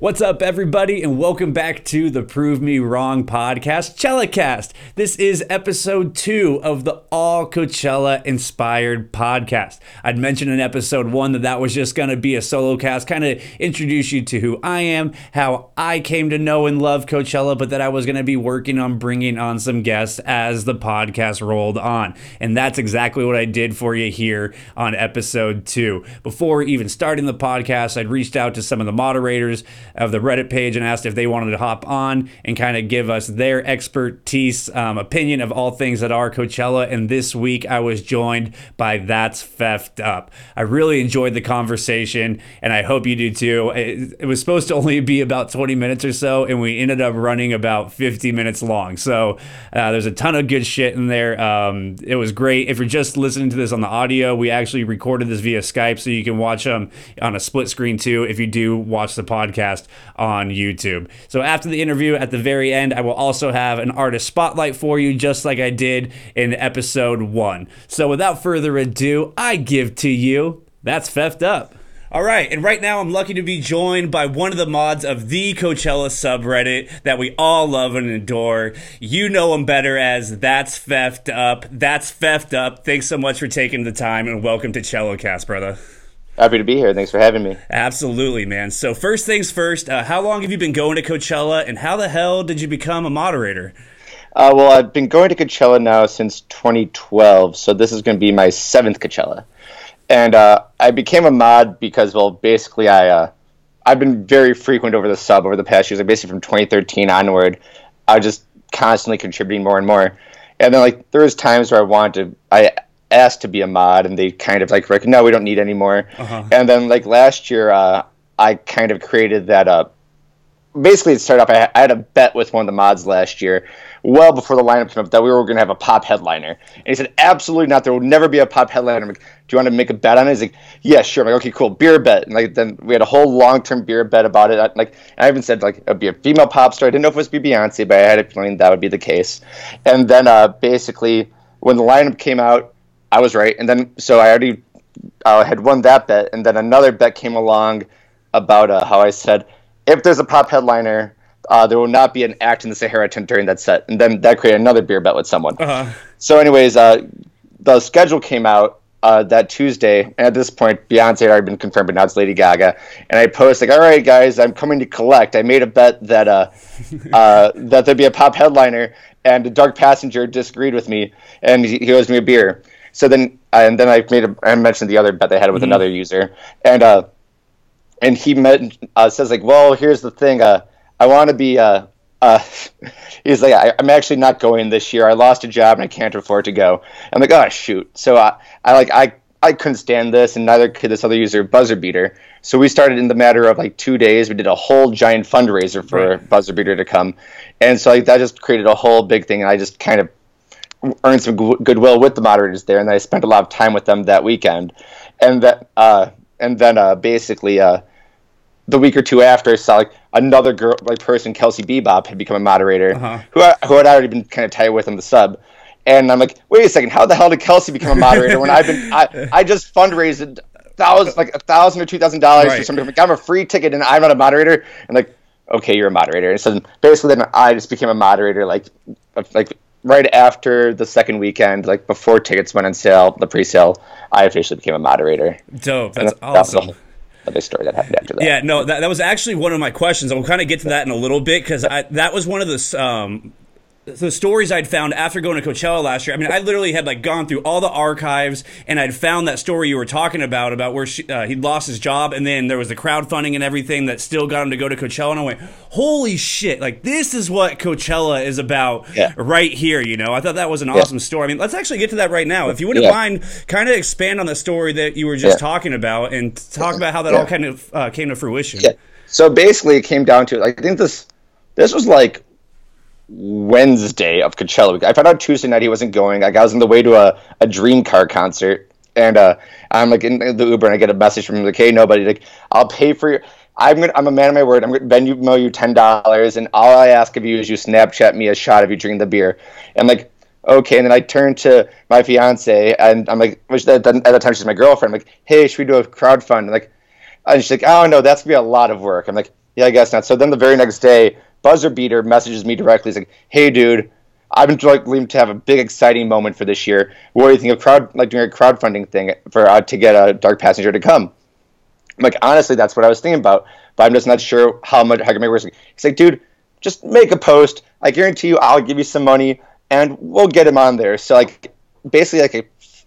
What's up, everybody, and welcome back to the Prove Me Wrong podcast, ChellaCast. This is episode two of the All Coachella inspired podcast. I'd mentioned in episode one that that was just going to be a solo cast, kind of introduce you to who I am, how I came to know and love Coachella, but that I was going to be working on bringing on some guests as the podcast rolled on. And that's exactly what I did for you here on episode two. Before even starting the podcast, I'd reached out to some of the moderators of the Reddit page and asked if they wanted to hop on and kind of give us their expertise, um, opinion of all things that are Coachella. And this week I was joined by That's Feffed Up. I really enjoyed the conversation and I hope you do too. It, it was supposed to only be about 20 minutes or so, and we ended up running about 50 minutes long. So uh, there's a ton of good shit in there. Um, it was great. If you're just listening to this on the audio, we actually recorded this via Skype so you can watch them on a split screen too if you do watch the podcast on YouTube. So after the interview, at the very end, I will also have an artist spotlight for you, just like I did in episode one. So without further ado, I give to you that's Feffed Up. All right, and right now I'm lucky to be joined by one of the mods of the Coachella subreddit that we all love and adore. You know him better as That's Feffed Up. That's Feffed Up. Thanks so much for taking the time and welcome to ChellaCast, brother. Happy to be here. Thanks for having me. Absolutely, man. So first things first, uh, how long have you been going to Coachella, and how the hell did you become a moderator? Uh, well, I've been going to Coachella now since 2012, so this is going to be my seventh Coachella, and uh, I became a mod because, well, basically, I uh, I've been very frequent over the sub over the past years. Like basically from 2013 onward, I was just constantly contributing more and more, and then like there was times where I wanted to I asked to be a mod, and they kind of like, like no, we don't need any more. Uh-huh. And then like last year, uh, I kind of created that up. Uh, basically, it started off. I, I had a bet with one of the mods last year, well before the lineup came up, that we were going to have a pop headliner. And he said, absolutely not. There will never be a pop headliner. I'm like, do you want to make a bet on it? He's like, yeah, sure. I'm like, okay, cool, beer bet. And like then we had a whole long term beer bet about it. I, like I even said like it'd be a female pop star. I didn't know if it was be Beyonce, but I had a feeling that would be the case. And then uh, basically when the lineup came out I was right, and then so I already uh, had won that bet, and then another bet came along about uh, how I said if there's a pop headliner, uh, there will not be an act in the Sahara tent during that set, and then that created another beer bet with someone. Uh-huh. So, anyways, uh, the schedule came out uh, that Tuesday, and at this point, Beyonce had already been confirmed, but now it's Lady Gaga. And I post like, "All right, guys, I'm coming to collect. I made a bet that uh, uh, that there'd be a pop headliner, and the Dark Passenger disagreed with me, and he, he owes me a beer." So then, and then I made a, I mentioned the other bet they had with mm-hmm. another user, and uh, and he met, uh, says like, well, here's the thing, uh, I want to be uh, uh, he's like, I, am actually not going this year. I lost a job and I can't afford to go. I'm like, oh shoot. So I, I like I I couldn't stand this, and neither could this other user, Buzzer Beater. So we started in the matter of like two days. We did a whole giant fundraiser for right. Buzzer Beater to come, and so like that just created a whole big thing. And I just kind of earned some goodwill with the moderators there, and then I spent a lot of time with them that weekend, and that uh, and then uh, basically uh, the week or two after, I saw like another girl, like person, Kelsey Bebop, had become a moderator, uh-huh. who I, who had already been kind of tight with on the sub. And I'm like, wait a second, how the hell did Kelsey become a moderator when I've been I, I just fundraised thousand like a thousand or two thousand dollars right. for something like I'm a free ticket and I'm not a moderator and like okay you're a moderator and so basically then I just became a moderator like like right after the second weekend, like before tickets went on sale, the pre-sale, I officially became a moderator. Dope. That's awesome. That's story that happened after that. Yeah, no, that, that was actually one of my questions. I'll kind of get to that in a little bit because that was one of the um, the stories I'd found after going to Coachella last year. I mean, I literally had like gone through all the archives and I'd found that story you were talking about about where she, uh, he'd lost his job and then there was the crowdfunding and everything that still got him to go to Coachella. And I went, holy shit! Like this is what Coachella is about yeah. right here. You know, I thought that was an awesome yeah. story. I mean, let's actually get to that right now. If you wouldn't yeah. mind, kind of expand on the story that you were just talking about and talk about how that all kind of uh, came to fruition. So basically, it came down to I think this this was like Wednesday of Coachella. I found out Tuesday night he wasn't going. Like I was on the way to a, a Dream Car concert, and uh, I'm like in the Uber, and I get a message from him like, "Hey, nobody, like I'll pay for your." I'm gonna, I'm a man of my word. I'm gonna bend you, Venmo you ten dollars, and all I ask of you is you Snapchat me a shot of you drinking the beer. And like, okay. And then I turn to my fiance, and I'm like, which at the, at the time she's my girlfriend. I'm like, hey, should we do a crowdfund? And like, and she's like, oh no, that's gonna be a lot of work. I'm like, Yeah, I guess not. So then the very next day, Buzzer Beater messages me directly. He's like, "Hey, dude, I've been like to have a big exciting moment for this year. What do you think of crowd like doing a crowdfunding thing for uh, to get a Dark Passenger to come?" I'm like, honestly, that's what I was thinking about, but I'm just not sure how much how can I make it He's like, dude, just make a post. I guarantee you, I'll give you some money, and we'll get him on there. So like, basically, like a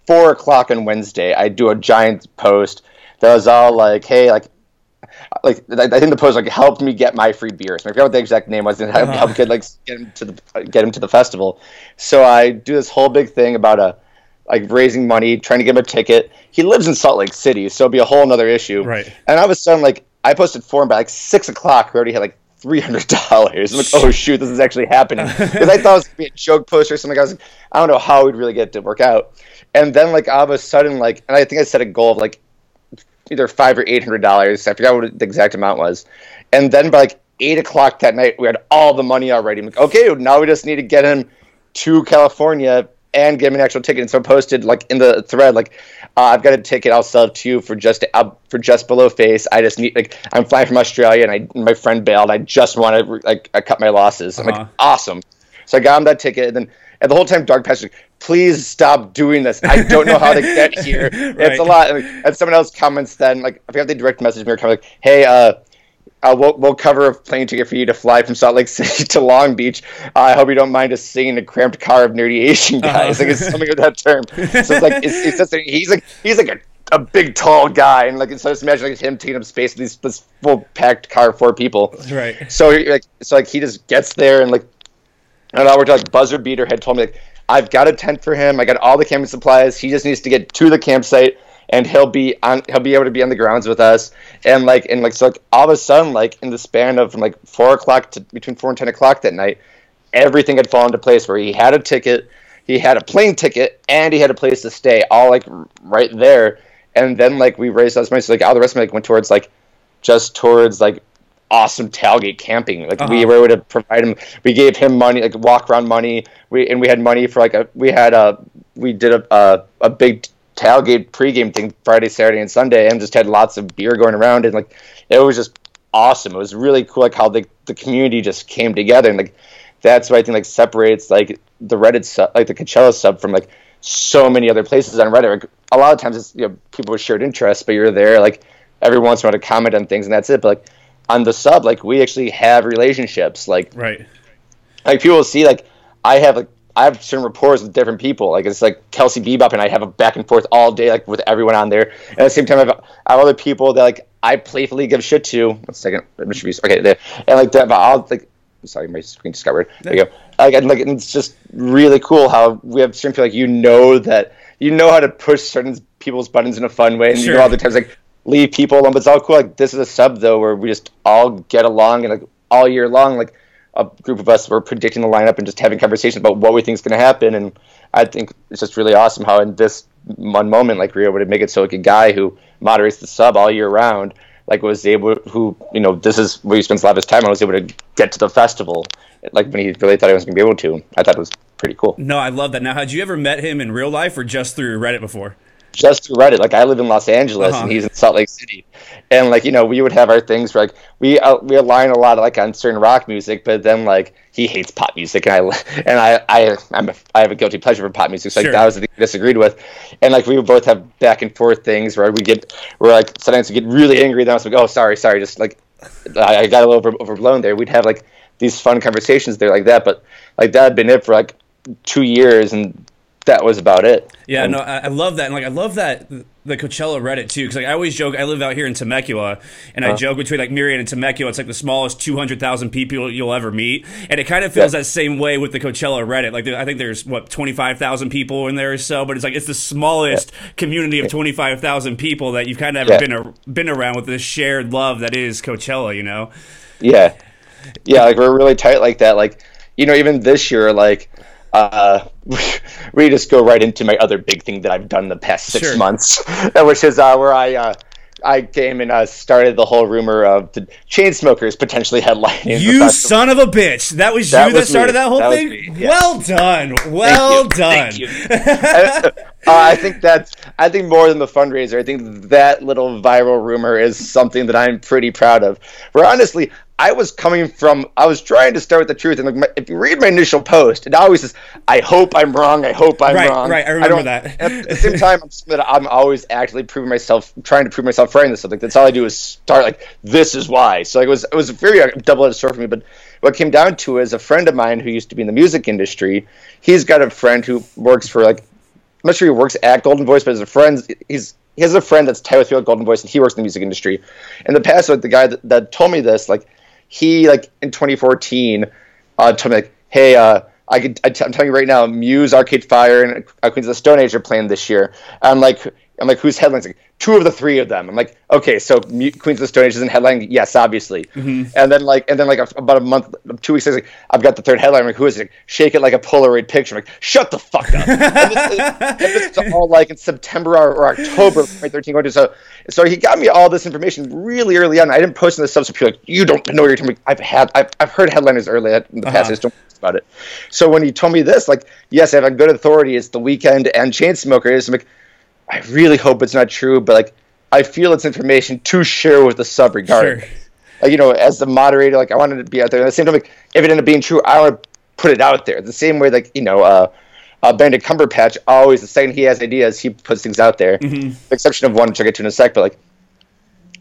four o'clock on Wednesday, I do a giant post that was all like, hey, like like I think the post like helped me get my free beers. I forget what the exact name was, and uh-huh. help get like get him to the get him to the festival. So I do this whole big thing about a like raising money, trying to get him a ticket. He lives in Salt Lake City, so it'll be a whole other issue. Right. And all of a sudden, like I posted for him by like six o'clock. We already had like three hundred dollars. I'm like, oh shoot, this is actually happening because I thought it was gonna be a joke post or something. I was like, I don't know how we'd really get it to work out. And then like all of a sudden, like, and I think I set a goal of like either five or eight hundred dollars. I forgot what the exact amount was. And then by like eight o'clock that night, we had all the money already. I'm like, okay, now we just need to get him to California and get him an actual ticket. And so I posted like in the thread, like, uh, I've got a ticket. I'll sell it to you for just uh, for just below face. I just need like I'm flying from Australia, and I my friend bailed. I just want to like I cut my losses. I'm uh-huh. like, awesome. So I got him that ticket, and then and the whole time, Dark Passenger, please stop doing this. I don't know how to get here. right. It's a lot. And someone else comments then, like, I forgot they direct message me or comment, like, hey, uh, uh, we'll, we'll cover a plane ticket for you to fly from Salt Lake City to Long Beach. Uh, I hope you don't mind us singing a cramped car of nerdy Asian uh-huh. guys. Uh-huh. Like it's something of that term. So it's like it's, it's just he's like he's like a, a big tall guy, and like so just imagine like him taking up space with these this full packed car of four people. Right. So like so like he just gets there and like and I worked like Buzzer Beater had told me like I've got a tent for him. I got all the camping supplies. He just needs to get to the campsite and he'll be on he'll be able to be on the grounds with us and like and like so like all of a sudden like in the span of from like four o'clock to between four and ten o'clock that night everything had fallen into place where he had a ticket he had a plane ticket and he had a place to stay all like right there and then like we raised us money so like all the rest of like, went towards like just towards like awesome tailgate camping. Like uh-huh. we were able to provide him. We gave him money, like walk around money. We and we had money for like a. We had a. We did a a, a big tailgate pregame thing Friday, Saturday, and Sunday, and just had lots of beer going around, and like it was just awesome. It was really cool, like how the the community just came together, and like that's what I think like separates like the Reddit sub, like the Coachella sub from like so many other places on Reddit. Like, a lot of times it's you know people with shared interests, but you're there like every once in a while to comment on things, and that's it. But like on the sub, like we actually have relationships. Like right, like people see like I have like I have certain rapports with different people. Like it's like Kelsey Bebop and I have a back and forth all day, like with everyone on there. And at the same time, I have, I have other people that like I playfully give shit to. One second, okay, there. And like that, but I'll like. Sorry, my screen just got weird. There you go. Like, and, like it's just really cool how we have certain people like you know that you know how to push certain people's buttons in a fun way, and sure. you know all the times like leave people alone. But it's all cool. Like this is a sub though, where we just all get along and like all year long, like a group of us were predicting the lineup and just having conversations about what we think is going to happen. And I think it's just really awesome how in this one moment, like able to make it so like a guy who moderates the sub all year round, like was able who you know this is where he spends a lot of his time. and was able to get to the festival, like when he really thought he was going to be able to. I thought it was pretty cool. No, I love that. Now, had you ever met him in real life or just through Reddit before? Just through Reddit. Like I live in Los Angeles uh-huh. and he's in Salt Lake City, and like you know we would have our things where like we uh, we align a lot like on certain rock music, but then like he hates pop music and I and I I I'm a, I have a guilty pleasure for pop music. So like sure. that was the thing we disagreed with, and like we would both have back and forth things where we get we're like sometimes we get really angry. Then I was like, oh sorry sorry, just like I, I got a little over, overblown there. We'd have like these fun conversations there like that, but like that had been it for like two years and that was about it. Yeah, and, no, I, I, love that, and like I love that the Coachella Reddit too, because like I always joke, I live out here in Temecula, and uh, I uh-huh. joke between like Murrieta and Temecula, it's like the smallest two hundred thousand people you'll ever meet, and it kind of feels yeah. that same way with the Coachella Reddit. Like I think there's what twenty five thousand people in there or so, but it's like it's the smallest yeah. community of twenty five thousand people that you've kind of ever yeah. been a, been around with this shared love that is Coachella. You know? Yeah, yeah, like we're really tight like that. Like you know, even this year, like uh, we just go right into my other big thing that I've done the past six sure. months, which is uh, where I uh, I came and uh, started the whole rumor of the Chainsmokers potentially headlining. You son of a bitch! That was that you that started me. that whole that thing. Yeah. Well done. Well done. uh, I think that's. I think more than the fundraiser. I think that little viral rumor is something that I'm pretty proud of. Where honestly, I was coming from, I was trying to start with the truth. And like my, if you read my initial post, it always says, I hope I'm wrong. I hope I'm right, wrong. Right, I remember I that. at the same time, I'm, I'm always actively proving myself, trying to prove myself right in this something. That's all I do is start like, this is why. So like, it was, it was a very uh, double edged sword for me. But what came down to is a friend of mine who used to be in the music industry, he's got a friend who works for like, I'm not sure he works at Goldenvoice, but as a friend, he's he has a friend that's Tyler Field Goldenvoice, and he works in the music industry. In the past, like the guy that, that told me this, like he like in 2014 uh, told me like, hey, uh, I could, I t- I'm telling you right now, Muse, Arcade Fire, and Queens of the Stone Age are playing this year. I'm like, I'm like, who's headlining? Like, two of the three of them. I'm like, okay, so Queens of the Stone Age isn't headlining. Yes, obviously. Mm-hmm. And then like, and then like about a month, two weeks later, like, I've got the third headline. I'm like, who is it? Like, Shake it like a Polaroid picture. I'm like, shut the fuck up. and, this, and this is all like in September or, or October 2013. Going to so, so he got me all this information really early on. I didn't post in the subs. People like, you don't know what you're talking. About. I've had, I've, I've heard headliners early in the uh-huh. past. I just don't about it. So when he told me this, like, yes, I have a good authority. It's the Weeknd and Chainsmokers. I'm like I really hope it's not true, but like I feel it's information to share with the sub regarding. Sure. Like you know, as the moderator, like I wanted to be out there. At the same time, like if it ended up being true, I want to put it out there. The same way, like you know, uh, uh, Bandit Cumberpatch always the second he has ideas, he puts things out there. Mm-hmm. exception of one, which I'll get to in a sec. But like,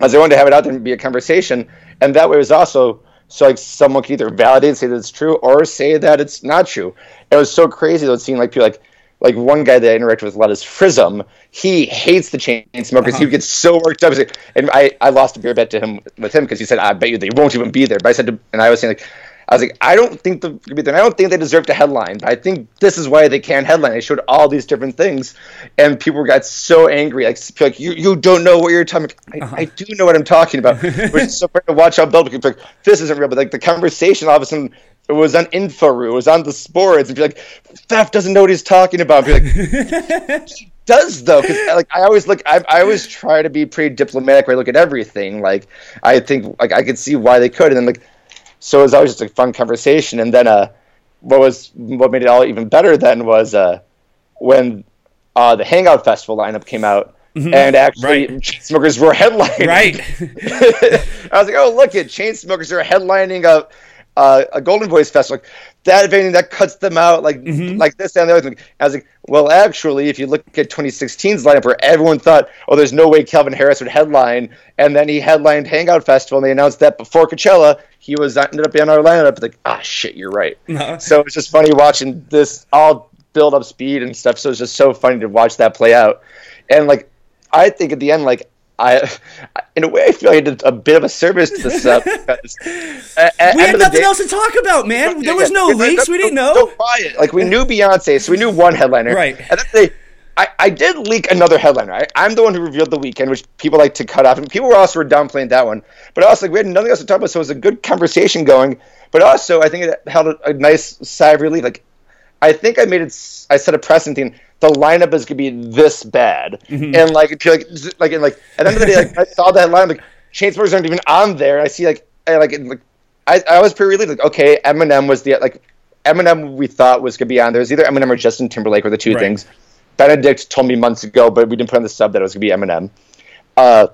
as I wanted to have it out there and be a conversation, and that way it was also so like someone could either validate and say that it's true or say that it's not true. It was so crazy though, seeing like people like like one guy that I interact with a lot is Frism. He hates the chain smokers. Uh-huh. He gets so worked up. And I, I lost a beer bet to him with him because he said, I bet you they won't even be there. But I said, to, and I was saying like, I was like, I don't think there. I don't think they deserve to headline. But I think this is why they can't headline. They showed all these different things, and people got so angry. Like, like you, you don't know what you're talking. I, uh-huh. I do know what I'm talking about. Which is so fun to watch how build. Like, this isn't real. But like the conversation, all of a sudden, it was on InfoRoo, it was on the sports, and be like, Theft doesn't know what he's talking about. Be like, he does though, because like I always look, I, I always try to be pretty diplomatic when I look at everything. Like I think, like I could see why they could, and then like, so it was always just a fun conversation. And then, uh, what was what made it all even better then was uh, when uh, the Hangout Festival lineup came out. Mm-hmm. And actually, right. Chainsmokers were headlining. Right. I was like, "Oh, look at Chainsmokers are headlining a uh, a Goldenvoice festival. Like, that if that cuts them out like mm-hmm. like this and the other thing. I was like, well, actually, if you look at 2016's lineup, where everyone thought, oh, there's no way Calvin Harris would headline, and then he headlined Hangout Festival, and they announced that before Coachella, he was ended up in our lineup. Like, ah, shit, you're right. Uh-huh. So it's just funny watching this all build up speed and stuff. So it's just so funny to watch that play out, and like. I think at the end, like I, in a way, I feel like I did a bit of a service to the uh, sub. Because at, we had nothing day, else to talk about, man. There was no leaks. We didn't know. Don't buy it. Like we knew Beyonce, so we knew one headliner. Right. And then they, I, I did leak another headliner. I, I'm the one who revealed the Weeknd, which people like to cut off, and people were also were downplaying that one. But also, like we had nothing else to talk about, so it was a good conversation going. But also, I think it held a, a nice sigh of relief. Like, I think I made it. I set a precedent. Thing the lineup is gonna be this bad, mm-hmm. and like like like and like at the end of the day, like I saw that lineup, like Chainsmokers aren't even on there. I see like I, like like I, I was pretty relieved. Like okay, Eminem was the like Eminem we thought was gonna be on there. It was either Eminem or Justin Timberlake were the two right. things. Benedict told me months ago, but we didn't put on the sub that it was gonna be Eminem. Uh,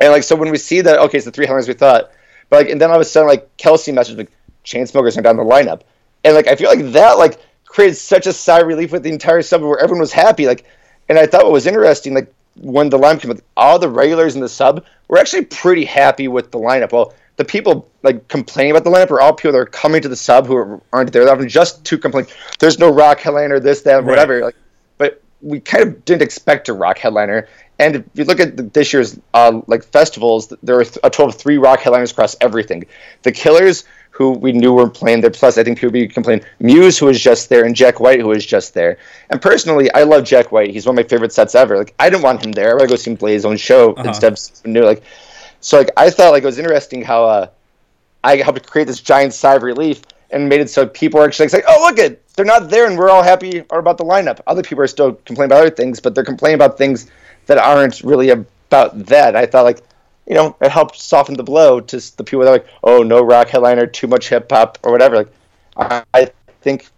and like so when we see that, okay, it's the three headliners we thought, but like and then all of a sudden like Kelsey messaged like Chainsmokers are down the lineup, and like I feel like that like created such a sigh of relief with the entire sub where everyone was happy. Like, and I thought what was interesting, like when the lineup came, with all the regulars in the sub were actually pretty happy with the lineup. Well, the people like complaining about the lineup are all people that are coming to the sub who aren't there often just to complain. There's no rock headliner, this, that, right. whatever. Like, but we kind of didn't expect a rock headliner. And if you look at this year's uh, like festivals, there are a total of three rock headliners across everything. The Killers who we knew were playing there. Plus, I think people be complaining. Muse, who was just there, and Jack White, who was just there. And personally, I love Jack White. He's one of my favorite sets ever. Like, I didn't want him there. I want to go see him play his own show uh-huh. instead of new. Like, so like I thought like it was interesting how uh, I helped create this giant sigh of relief and made it so people are actually like, oh look at they're not there, and we're all happy about the lineup. Other people are still complaining about other things, but they're complaining about things that aren't really about that. I thought like, you know, it helped soften the blow to the people that are like, oh, no rock headliner, too much hip hop or whatever. Like, I, I think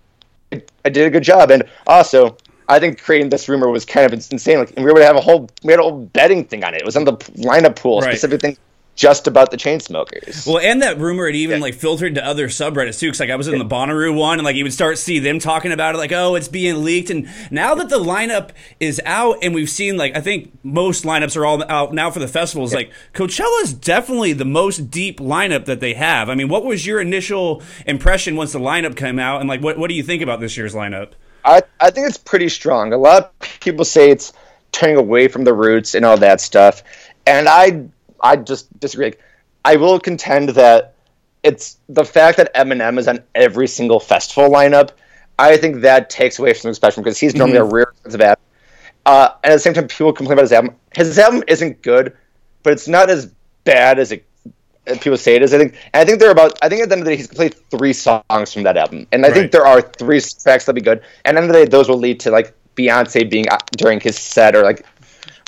I did a good job, and also I think creating this rumor was kind of insane. Like, and we were to have a whole we had a whole betting thing on it. It was on the lineup pool, right. specific thing just about the Chainsmokers. Well, and that rumor had even yeah. like filtered to other subreddits too. Cause like I was in the Bonnaroo one, and like you would start see them talking about it, like oh, it's being leaked. And now that the lineup is out, and we've seen like I think most lineups are all out now for the festivals. Yeah. Like Coachella is definitely the most deep lineup that they have. I mean, what was your initial impression once the lineup came out, and like what what do you think about this year's lineup? I I think it's pretty strong. A lot of people say it's turning away from the roots and all that stuff, and I I just disagree. Like, I will contend that it's the fact that Eminem is on every single festival lineup. I think that takes away from the spectrum because he's normally mm-hmm. a rare of that. Uh, and at the same time, people complain about his album. His album isn't good, but it's not as bad as it as people say it is. I think. And I think they're about. I think at the end of the day, he's played three songs from that album, and I right. think there are three tracks that'll be good. And at the end of the day, those will lead to like Beyonce being uh, during his set, or like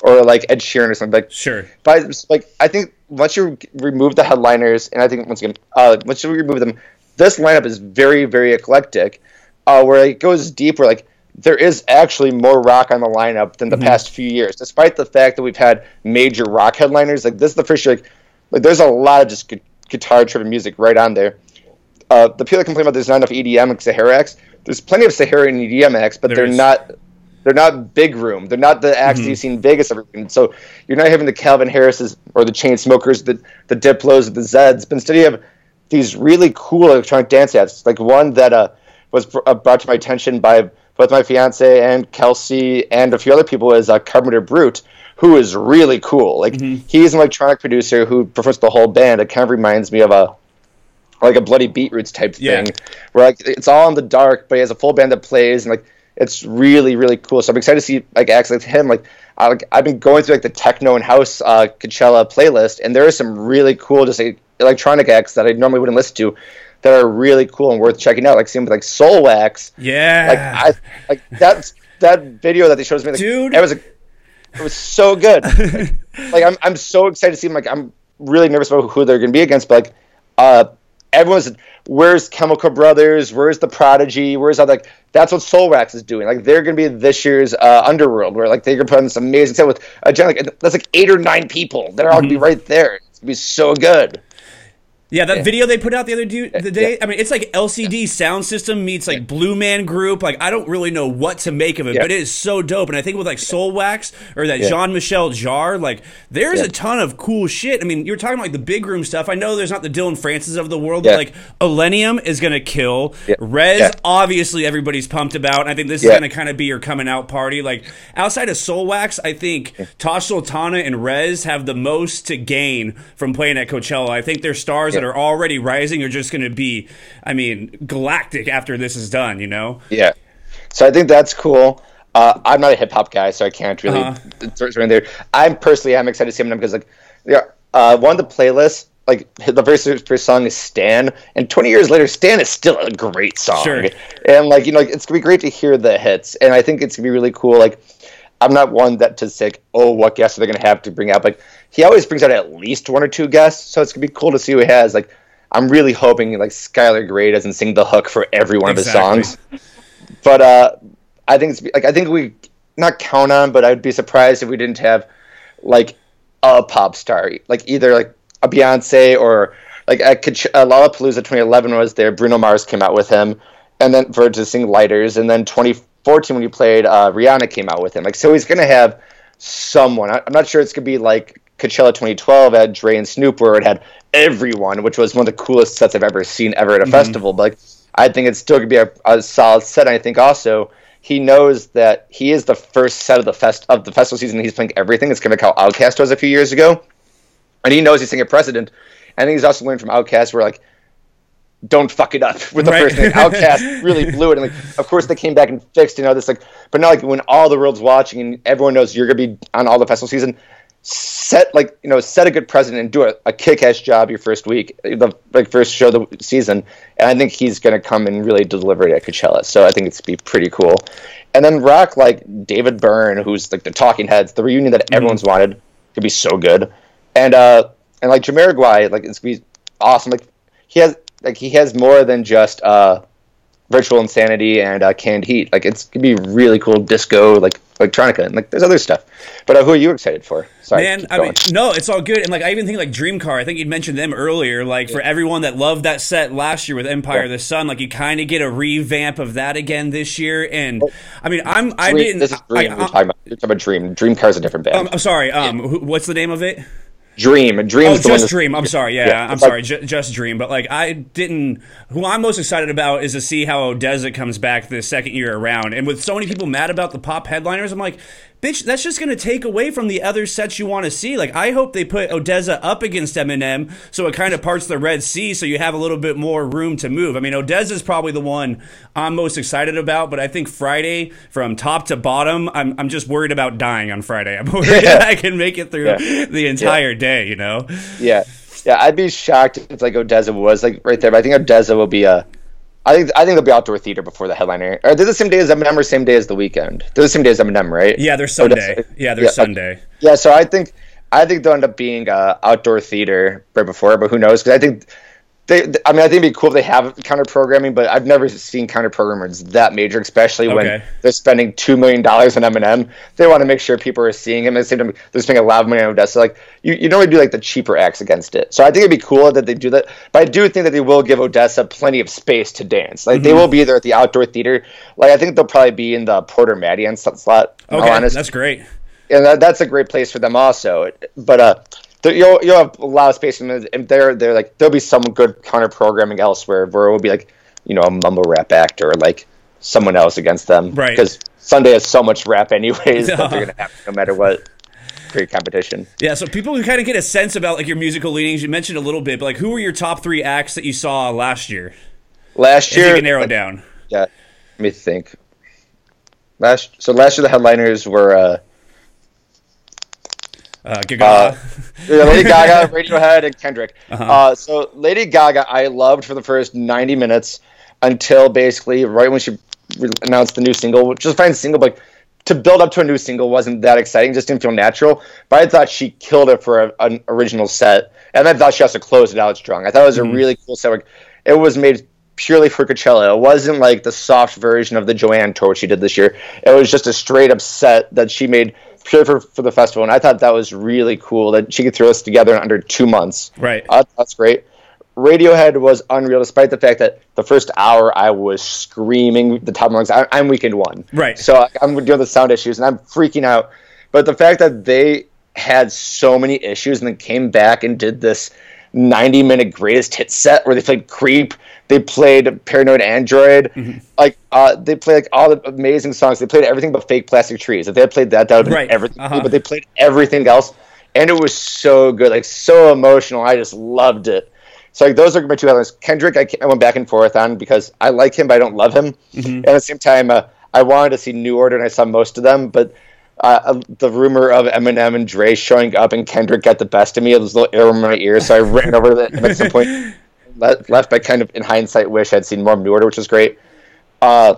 or like Ed Sheeran or something. Like, sure. But like, I think once you remove the headliners, and I think once again, uh, once you remove them, this lineup is very, very eclectic. Uh, where it goes deep, where like there is actually more rock on the lineup than the mm-hmm. past few years, despite the fact that we've had major rock headliners. Like this is the first year, like, like there's a lot of just gu- guitar-driven music right on there. Uh, the people that complain about there's not enough EDM and Sahara acts, there's plenty of Sahara and EDM acts, but there they're is. not they're not big room. They're not the acts mm-hmm. you see in Vegas every weekend. So you're not having the Calvin Harrises or the Chainsmokers, the the Diplos, the Zeds, but instead you have these really cool electronic dance acts. Like one that uh, was uh, brought to my attention by both my fiance and Kelsey and a few other people is uh, Carpenter Brut, who is really cool. Like mm-hmm. he's an electronic producer who performs the whole band. It kind of reminds me of a like a bloody beetroots type thing, yeah. where like it's all in the dark, but he has a full band that plays and like it's really really cool. So I'm excited to see like acts like him. Like I, I've been going through like the techno and house uh, Coachella playlist, and there are some really cool just like electronic acts that I normally wouldn't listen to that are really cool and worth checking out. Like seeing with like Soulwax. Yeah. Like I like that that video that they showed me. Like, Dude, it was a, it was so good. like, like I'm I'm so excited to see them. Like I'm really nervous about who they're gonna be against, but like uh everyone's where's Chemical Brothers, where's the Prodigy, where's all like that's what Soulwax is doing. Like they're gonna be this year's uh, Underworld, where like they're gonna put on this amazing set with a like that's like eight or nine people. They're all gonna be mm-hmm. right there. It's gonna be so good. Yeah, that yeah. video they put out the other do- the day. Yeah. I mean, it's like LCD Soundsystem meets like yeah. Blue Man Group. Like I don't really know what to make of it, but it is so dope. And I think with like Soulwax or that Jean Michel Jarre, like there's a ton of cool shit. I mean, you were talking about like the big room stuff. I know there's not the Dillon Francis of the world, but like Illenium is gonna kill. Rezz, obviously everybody's pumped about. And I think this is gonna kind of be your coming out party. Like outside of Soulwax, I think Tash Sultana and Rezz have the most to gain from playing at Coachella. I think their stars that are already rising are just going to be, I mean, galactic after this is done. You know? Yeah. So I think that's cool. Uh, I'm not a hip hop guy, so I can't really uh-huh. throw in there. I'm personally I'm excited to see him because like, yeah, uh, one of the playlists like the very first song is Stan, and 20 years later, Stan is still a great song. Sure. And like you know, like, it's gonna be great to hear the hits, and I think it's gonna be really cool. Like I'm not one that to say, oh, what guests are they going to have to bring out? Like he always brings out at least one or two guests, so it's going to be cool to see who he has. Like I'm really hoping like Skylar Grey doesn't sing the hook for every one exactly. of his songs. But uh, I think it's like I think we not count on, but I'd be surprised if we didn't have like a pop star, like either like a Beyonce or like at uh, Lollapalooza 2011 was there. Bruno Mars came out with him, and then for to sing Lighters, and then 20 2014 when he played, uh, Rihanna came out with him. Like, so he's gonna have someone. I, am not sure it's gonna be like Coachella 2012 had Dre and Snoop, where it had everyone, which was one of the coolest sets I've ever seen ever at a mm-hmm. festival. But like, I think it's still gonna be a, a solid set. And I think also he knows that he is the first set of the fest of the festival season. He's playing everything. It's gonna be how OutKast was a few years ago, and he knows he's setting a precedent. I think he's also learned from OutKast where like don't fuck it up with the right. first thing. OutKast really blew it, and like, of course they came back and fixed, you know, this like, but now like when all the world's watching and everyone knows you're gonna be on all the festival season, set like you know set a good precedent and do a, a kick-ass job your first week, the like first show of the season, and I think he's gonna come and really deliver it at Coachella. So I think it's be pretty cool, and then rock like David Byrne, who's like the Talking Heads, the reunion that mm-hmm. everyone's wanted. could be so good. And uh, and like Jamiroquai, like it's gonna be awesome. Like he has like he has more than just uh, virtual insanity and uh, canned heat. Like it's gonna be really cool disco like electronica and like there's other stuff. But uh, who are you excited for? Sorry, Man, I mean, no, it's all good. And like, I even think like Dream Car. I think you'd mentioned them earlier. Like for everyone that loved that set last year with Empire of the Sun, like you kind of get a revamp of that again this year. And I mean, I'm I Dream- didn't. this is Dream. I, we're talking about. You're talking about Dream. Dream Car's a different band. I'm sorry. Um, who, what's the name of it? Dream. A dream. Oh, is the one just Dream. I'm sorry. Yeah, Yeah, I'm sorry. Ju- just Dream. But like, I didn't. Who I'm most excited about is to see how ODESZA comes back the second year around. And with so many people mad about the pop headliners, I'm like, bitch, that's just gonna take away from the other sets you want to see. Like, I hope they put ODESZA up against Eminem, so it kind of parts the Red Sea, so you have a little bit more room to move. I mean, ODESZA's probably the one I'm most excited about, but I think Friday from top to bottom, I'm I'm just worried about dying on Friday. I'm worried that I can make it through Yeah. the entire day. You know. Yeah, yeah. I'd be shocked if like ODESZA was like right there. But I think ODESZA will be a. I think I think they'll be outdoor theater before the headliner. Are they the same day as Eminem or same day as the Weeknd? They're the same day as Eminem, right? Yeah, they're Sunday. Yeah, they're yeah, Sunday. Yeah, so I think I think they'll end up being uh, outdoor theater right before, but who knows? Because I think they, I mean, I think it'd be cool if they have counter programming, but I've never seen counter programmers that major, especially when Okay. they're spending two million dollars on Eminem. They want to make sure people are seeing him. At the same time, they're spending a lot of money on ODESZA. Like you, you normally do like the cheaper acts against it. So I think it'd be cool that they do that. But I do think that they will give ODESZA plenty of space to dance. Like they Mm-hmm. will be there at the outdoor theater. Like I think they'll probably be in the Porter Madeon slot. Okay, honesty that's great. and that, that's a great place for them also. But uh, there, you'll you'll have a lot of space, and they're they're like there'll be some good counter programming elsewhere where it will be like you know a mumble rap act or like someone else against them, Right. Because Sunday has so much rap anyways that they're gonna have no matter what. Great competition. Yeah, so people can kind of get a sense about like your musical leanings. You mentioned a little bit, but like who were your top three acts that you saw last year? Last If you year, can narrow like, down. yeah, let me think. Last so last year the headliners were uh, Uh, Gaga. Yeah, Lady Gaga, Radiohead, and Kendrick. uh so Lady Gaga, I loved for the first ninety minutes until basically right when she re- announced the new single, which was a fine single, but to build up to a new single wasn't that exciting. Just didn't feel natural. But I thought she killed it for a, an original set, and I thought she also closed it out strong. I thought it was a really cool set. It was made purely for Coachella. It wasn't like the soft version of the Joanne tour she did this year. It was just a straight up set that she made for, for the festival, and I thought that was really cool that she could throw us together in under two months. Right. Uh, that's great. Radiohead was unreal, despite the fact that the first hour I was screaming the top of my lungs. I, I'm weekend one, Right. So I- I'm dealing with sound issues and I'm freaking out. But the fact that they had so many issues and then came back and did this 90 minute greatest hit set where they played Creep, they played Paranoid Android, Mm-hmm. like uh, they played like all the amazing songs. They played everything but Fake Plastic Trees. If they had played that, that would have been Right. everything. Uh-huh. But they played everything else, and it was so good, like so emotional. I just loved it. So like those are my two highlights. Kendrick, I, I went back and forth on because I like him, but I don't love him. Mm-hmm. And at the same time, uh, I wanted to see New Order, and I saw most of them. But uh, the rumor of Eminem and Dre showing up and Kendrick got the best of me. It was a little air in my ear, so I ran over them at some point. Le- left, I kind of, in hindsight, wish I'd seen more of New Order, which was great. Uh,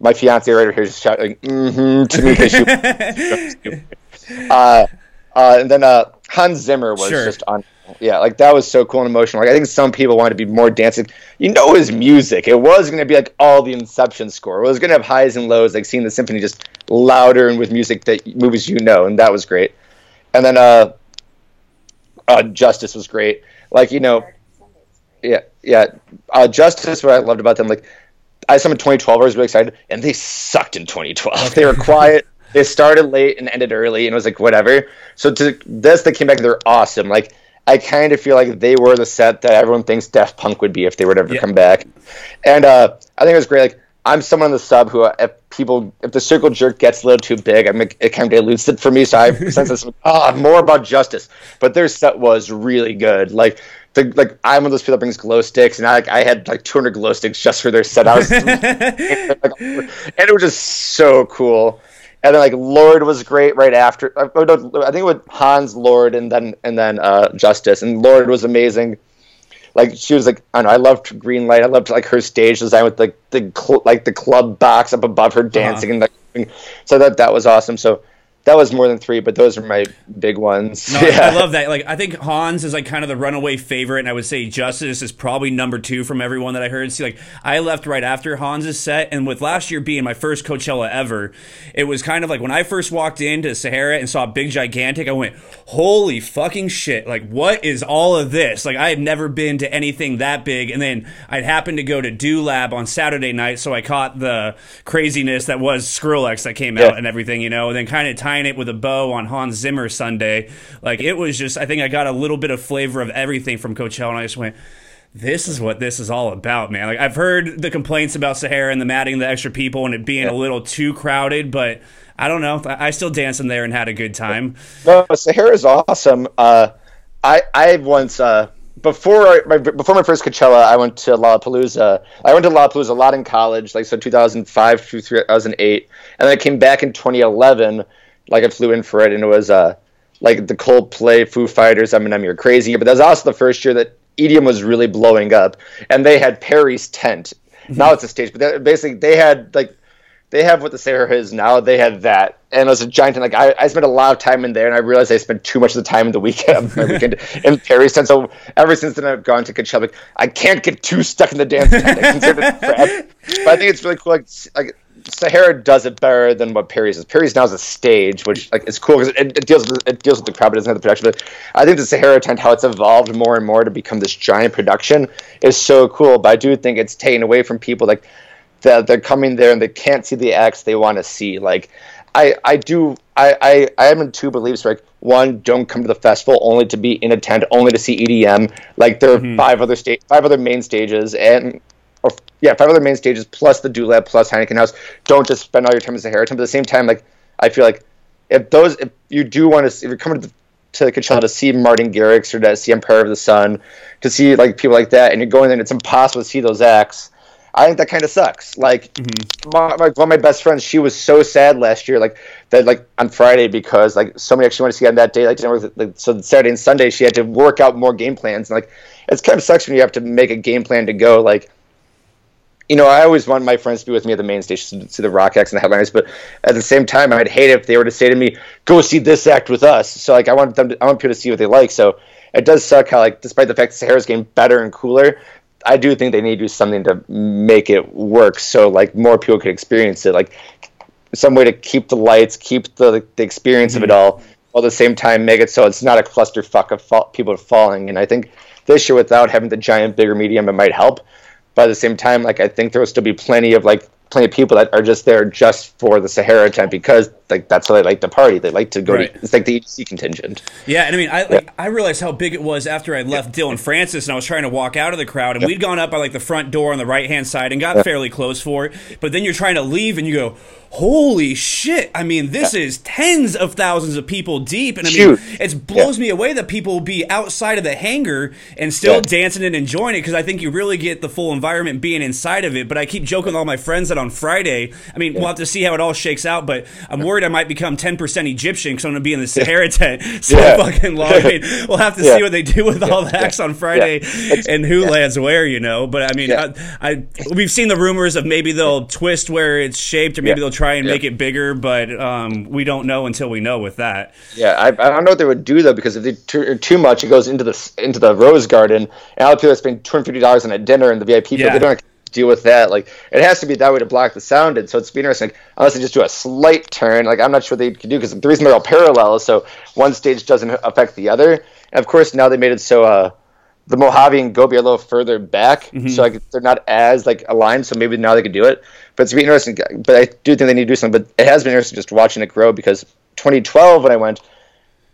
my fiance right over here just shouting mm-hmm to me because she uh, uh, and then uh, Hans Zimmer was Sure. just on. Yeah, like that was so cool and emotional. Like I think some people wanted to be more dancing. You know, his music. It was going to be like all the Inception score. It was going to have highs and lows, like seeing the symphony just louder and with music that movies you know, and that was great. And then uh, uh, Justice was great. Like you know, yeah, yeah. Uh, Justice, what I loved about them, like I saw them in 2012. I was really excited, and they sucked in 2012. They were quiet. They started late and ended early, and it was like whatever. So to this, they came back. They're awesome. Like I kind of feel like they were the set that everyone thinks Daft Punk would be if they would ever Yeah. come back. And uh, I think it was great. Like I'm someone on the sub who, uh, if people, if the circle jerk gets a little too big, I make it kind of dilutes it for me. So I sense this, ah, more about justice. But their set was really good. Like the like I'm one of those people that brings glow sticks, and I like I had like 200 glow sticks just for their set. I was, and it was just so cool. And then like Lorde was great right after. I, oh, I think it was Hans Lorde and then and then uh, Justice, and Lorde was amazing. Like she was like I don't know I loved Green Light. I loved like her stage design with like the cl- like the club box up above her dancing and like so that that was awesome. So that was more than three, but those are my big ones. No, yeah. I, I love that. Like, I think Hans is like kind of the runaway favorite, and I would say Justice is probably number two from everyone that I heard. See, like, I left right after Hans's set, and with last year being my first Coachella ever, it was kind of like when I first walked into Sahara and saw Big Gigantic, I went, "Holy fucking shit! Like, what is all of this?" Like, I had never been to anything that big, and then I'd happened to go to Do Lab on Saturday night, so I caught the craziness that was Skrillex that came out and everything, you know, and then kind of tying it with a bow on Hans Zimmer Sunday. Like it was just, I think I got a little bit of flavor of everything from Coachella, and I just went, this is what this is all about, man. Like I've heard the complaints about Sahara and the matting, the extra people, and it being yeah. a little too crowded, but I don't know. I still danced in there and had a good time. No, Sahara is awesome. Uh, I I once uh, before my before my first Coachella, I went to Lollapalooza. I went to Lollapalooza a lot in college, like so 2005 through 2008, and then I came back in 2011 like I flew in for it, and it was uh, like the Coldplay, Foo Fighters, Eminem, you're crazy. But that was also the first year that EDM was really blowing up, and they had Perry's tent. Mm-hmm. Now it's a stage, but basically they had like they have what the Sahara is now. They had that, and it was a giant. And like I, I spent a lot of time in there, and I realized I spent too much of the time in the weekend, my weekend in Perry's tent. So ever since then, I've gone to Coachella. Like, I can't get too stuck in the dance tent. I consider it But I think it's really cool. Like, like Sahara does it better than what Perry's is. Perry's now is a stage, which like is cool because it, it, deals with it deals with the crowd, but doesn't have the production. But I think the Sahara tent, how it's evolved more and more to become this giant production, is so cool. But I do think it's taken away from people like that they're coming there and they can't see the acts they want to see. Like I I do I I I am in two beliefs. Like one, don't come to the festival only to be in a tent, only to see EDM. Like there are mm-hmm. five other state five other main stages and yeah, five other main stages plus the Do Lab plus Heineken House. Don't just spend all your time as a Heritage. But at the same time, like I feel like if those if you do want to if you're coming to the, to Coachella to see Martin Garrix or to see Empire of the Sun, to see like people like that, and you're going there and it's impossible to see those acts. I think that kind of sucks. Like mm-hmm. my, my, one of my best friends, she was so sad last year, like that, like on Friday because like so many actually wanted to see on that day, like, like so Saturday and Sunday she had to work out more game plans, and like it's kind of sucks when you have to make a game plan to go like you know, I always want my friends to be with me at the main station to see the rock acts and the headliners, but at the same time, I'd hate if they were to say to me, "Go see this act with us." So like, I want them, to, I want people to see what they like. So it does suck how like, despite the fact that Sahara's getting better and cooler, I do think they need to do something to make it work so like more people could experience it, like some way to keep the lights, keep the the experience mm-hmm. of it mm-hmm. all, while at the same time make it so it's not a clusterfuck of fall, people falling. And I think this year, without having the giant, bigger medium, it might help. But at the same time, like I think there will still be plenty of like plenty of people that are just there just for the Sahara tent because like that's how they like to party. They like to go right. to it's like the EDC contingent. Yeah, and I mean I like yeah. I realized how big it was after I left yeah. Dillon Francis and I was trying to walk out of the crowd and yeah. we'd gone up by like the front door on the right hand side and got fairly close for it. But then you're trying to leave and you go, holy shit i mean this is tens of thousands of people deep and i mean Shoot. it blows me away that people will be outside of the hangar and still dancing and enjoying it because i think you really get the full environment being inside of it but i keep joking with all my friends that on friday i mean we'll have to see how it all shakes out but i'm worried i might become 10% egyptian because i'm going to be in the sahara tent. So fucking long. I mean, we'll have to see what they do with all the acts on friday and who lands where you know? But i mean I, I, we've seen the rumors of maybe they'll twist where it's shaped or maybe they'll try and yeah. make it bigger, but um, we don't know until we know with that. Yeah, I, I, don't know what they would do though, because if they too much, it goes into the into the rose garden, and all the people that spend two hundred fifty dollars on a dinner and the VIP yeah. they don't deal with that. Like it has to be that way to block the sound, and so it's be interesting. Like, unless they just do a slight turn, like I'm not sure they could do because the reason they're all parallel is so one stage doesn't affect the other. And of course, now they made it so. Uh, the Mojave and Gobi are a little further back, mm-hmm. so like they're not as like aligned. So maybe now they could do it. But it's been interesting. But I do think they need to do something. But it has been interesting just watching it grow because 2012 when I went,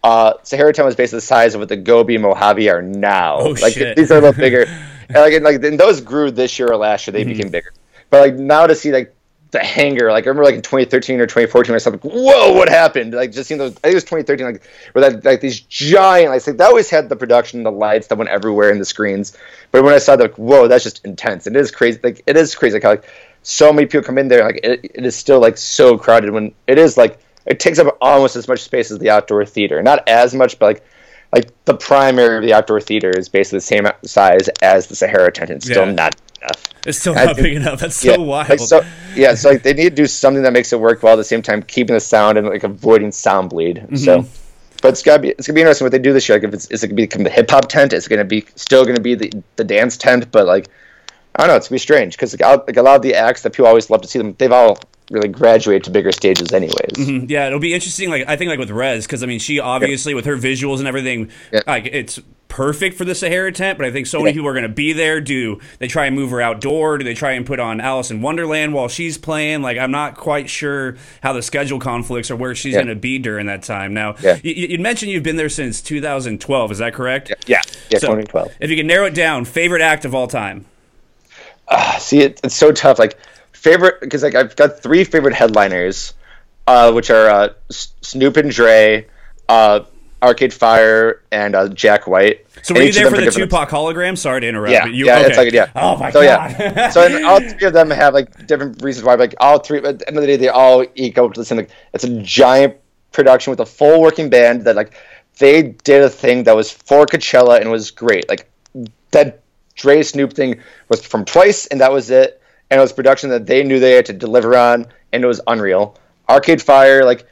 uh, Sahara Town was basically the size of what the Gobi and Mojave are now. Oh like shit. these are a little bigger. and like and, like and those grew this year or last year. They mm-hmm. became bigger. But like now to see like the hangar. Like I remember like in 2013 or 2014, or something. like, "Whoa, what happened?" Like just seeing those. I think it was 2013, like where that like these giant. Like, like that always had the production, the lights that went everywhere in the screens. But when I saw that, like, whoa, that's just intense. It is crazy. Like it is crazy. Like how like so many people come in there. Like it, it is still like so crowded when it is like it takes up almost as much space as the outdoor theater. Not as much, but like like the primary of the outdoor theater is basically the same size as the Sahara tent. It's still yeah. not enough. It's still not big enough. That's so yeah, wild. Like, so yeah, so like they need to do something that makes it work while at the same time, keeping the sound and like avoiding sound bleed. Mm-hmm. So, but it's gotta be it's gonna be interesting what they do this year. Like if it's is it gonna become the hip hop tent? Is it gonna be still gonna be the the dance tent? But like I don't know, it's gonna be strange because like, like a lot of the acts that people always love to see them, they've all really graduate to bigger stages anyways. Mm-hmm. Yeah, it'll be interesting. Like I think, like with Rezz, because I mean, she obviously with her visuals and everything, Yeah. like it's perfect for the Sahara tent. But I think so many Yeah. people are going to be there. Do they try and move her outdoor? Do they try and put on Alice in Wonderland while she's playing? Like I'm not quite sure how the schedule conflicts or where she's Yeah. going to be during that time. Now, Yeah. you, you mentioned you've been there since 2012. Is that correct? Yeah, yeah, So, 2012. If you can narrow it down, favorite act of all time. See, it, it's so tough. Like favorite because like I've got three favorite headliners, uh, which are uh, Snoop and Dre, uh, Arcade Fire, and uh, Jack White. So were And you there for the different- Tupac hologram? Sorry to interrupt. Yeah, but you, yeah, okay. it's like yeah. Oh my so, god. Yeah. so and all three of them have like different reasons why. Like all three, but at the end of the day, they all equal to the same. Like it's a giant production with a full working band that like they did a thing that was for Coachella and was great. Like that Dre Snoop thing was from Twice, and that was it. And it was production that they knew they had to deliver on, and it was unreal. Arcade Fire, like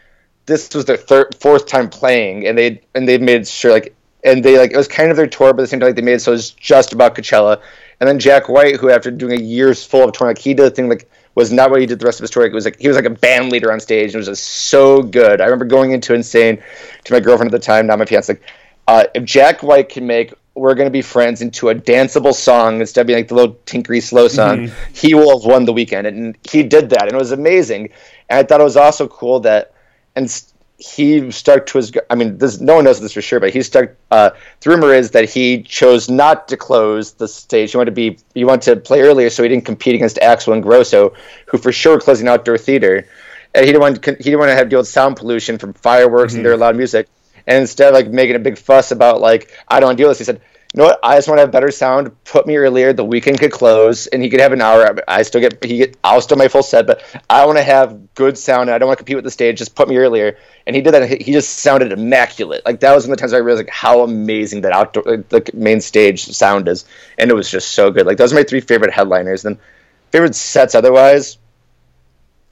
this was their third, fourth time playing, and they and they made sure like, and they like it was kind of their tour, but at the same time like they made it so it was just about Coachella. And then Jack White, who after doing a year's full of touring, like he did a thing like was not what he did the rest of his tour. Like, it was like he was like a band leader on stage, and it was just so good. I remember going into saying to my girlfriend at the time, not my fiance, like, uh, if Jack White can make "We're Gonna Be Friends" into a danceable song instead of being like the little tinkery slow song, he will have won the weekend, and he did that, and it was amazing. And I thought it was also cool that, and he stuck to his. I mean, this no one knows this for sure, but he stuck. Uh, the rumor is that he chose not to close the stage. He wanted to be. He wanted to play earlier, so he didn't compete against Axwell and Ingrosso, who for sure were closing outdoor theater. And he didn't want. He didn't want to have to deal with sound pollution from fireworks and their loud music. And instead of like making a big fuss about like I don't want to deal with this, he said, "You know what? I just want to have better sound. Put me earlier. The Weeknd could close, and he could have an hour. I still get he get. I'll still my full set, but I want to have good sound. And I don't want to compete with the stage. Just put me earlier." And he did that. he- just sounded immaculate. Like that was one of the times I realized like how amazing that outdoor like, the main stage sound is, and it was just so good. Like those are my three favorite headliners. Then favorite sets otherwise.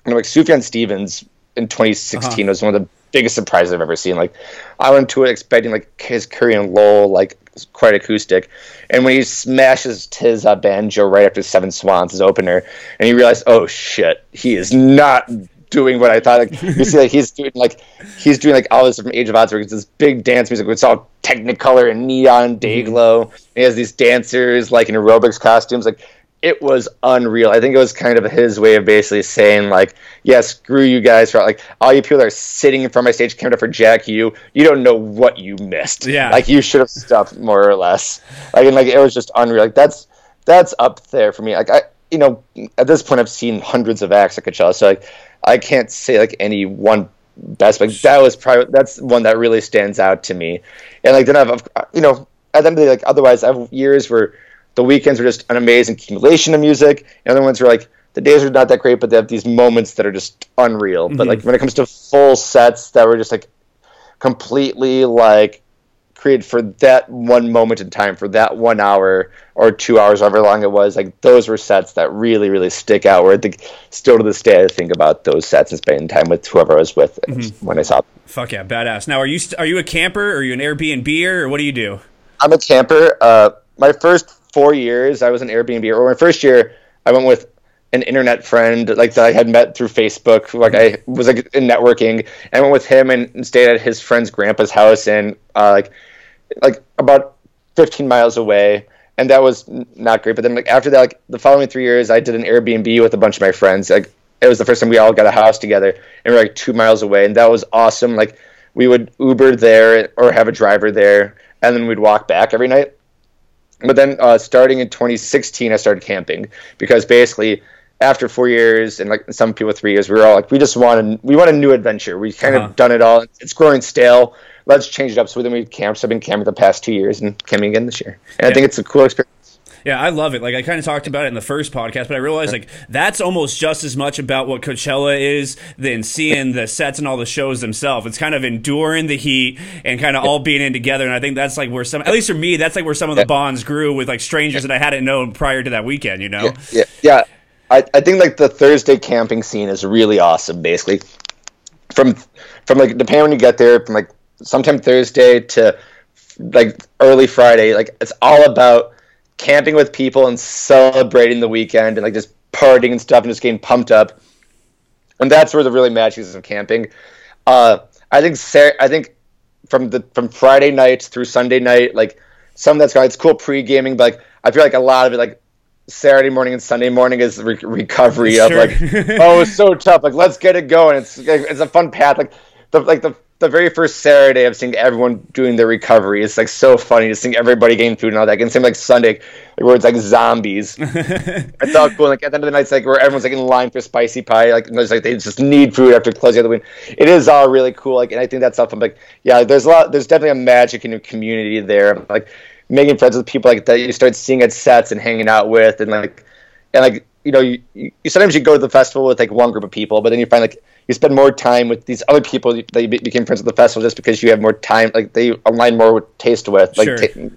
You know, like Sufjan Stevens in 2016 uh-huh. was one of the biggest surprises I've ever seen. Like, I went to it expecting like his Carrie and Lowell, like quite acoustic, and when he smashes his uh, banjo right after Seven Swans, his opener, and you realize, oh shit, he is not doing what I thought. Like, you see, like he's doing like he's doing like all this from Age of Adz, where it's this big dance music. It's all Technicolor and neon day glow. He has these dancers like in aerobics costumes, like it was unreal. I think it was kind of his way of basically saying like, yeah, screw you guys for like all you people that are sitting in front of my stage camera for Jack you, you don't know what you missed. Yeah. Like you should have stopped more or less. Like and like it was just unreal. Like that's that's up there for me. Like I you know, at this point I've seen hundreds of acts at Coachella, so like I can't say like any one best, but that was probably that's one that really stands out to me. And like then I've, I've you know at the end of the day, like otherwise I have years where the weekends are just an amazing accumulation of music, and other ones are like the days are not that great, but they have these moments that are just unreal. But like when it comes to full sets that were just like completely like created for that one moment in time, for that one hour or two hours, however long it was, like those were sets that really, really stick out. Where I think still to this day, I think about those sets and spending time with whoever I was with when I saw them. Fuck yeah, badass. Now, are you st- are you a camper? Or are you an Airbnb or what do you do? I'm a camper. Uh, my first four years, I was an Airbnb. Or my first year, I went with an internet friend, like that I had met through Facebook. Like I was like in networking, and I went with him and, stayed at his friend's grandpa's house, and uh, like like about 15 miles away. And that was not great. But then like after that, like the following three years, I did an Airbnb with a bunch of my friends. Like it was the first time we all got a house together, and we are like two miles away, and that was awesome. Like we would Uber there or have a driver there, and then we'd walk back every night. But then, uh, starting in 2016, I started camping because basically, after four years and like some people three years, we were all like, we just want a, we want a new adventure. We kind Uh-huh. of done it all. It's growing stale. Let's change it up. So then we camped. So I've been camping the past two years and camping again this year, and I think it's a cool experience. Yeah, I love it. Like I kind of talked about it in the first podcast, but I realized like that's almost just as much about what Coachella is than seeing the sets and all the shows themselves. It's kind of enduring the heat and kind of all being in together. And I think that's like where some, at least for me, that's like where some of the bonds grew with like strangers that I hadn't known prior to that weekend. You know? Yeah, yeah. yeah. I, I think like the Thursday camping scene is really awesome. Basically, from from like depending when you get there, from like sometime Thursday to like early Friday, like it's all about camping with people and celebrating the weekend and like just partying and stuff and just getting pumped up. And that's where the really magic is of camping. Uh, I think I think from the from Friday night through Sunday night, like some that's got it's cool pre gaming, but like I feel like a lot of it, like Saturday morning and Sunday morning is re- recovery sure. of like, oh, it's so tough. Like, let's get it going. It's it's a fun path. Like the like the the very first Saturday of seeing everyone doing their recovery. It's like so funny to see everybody getting food and all that. And same like Sunday, where it's like zombies. it's all cool. Like at the end of the night, it's like where everyone's like in line for spicy pie. Like it's like they just need food after closing the win. It is all really cool. Like and I think that's something like yeah, there's a lot. There's definitely a magic in your community there. Like making friends with people like that you start seeing at sets and hanging out with and like and like you know you, you sometimes you go to the festival with like one group of people but then you find like you spend more time with these other people that you became friends with the festival just because you have more time like they align more with taste with like sure. t-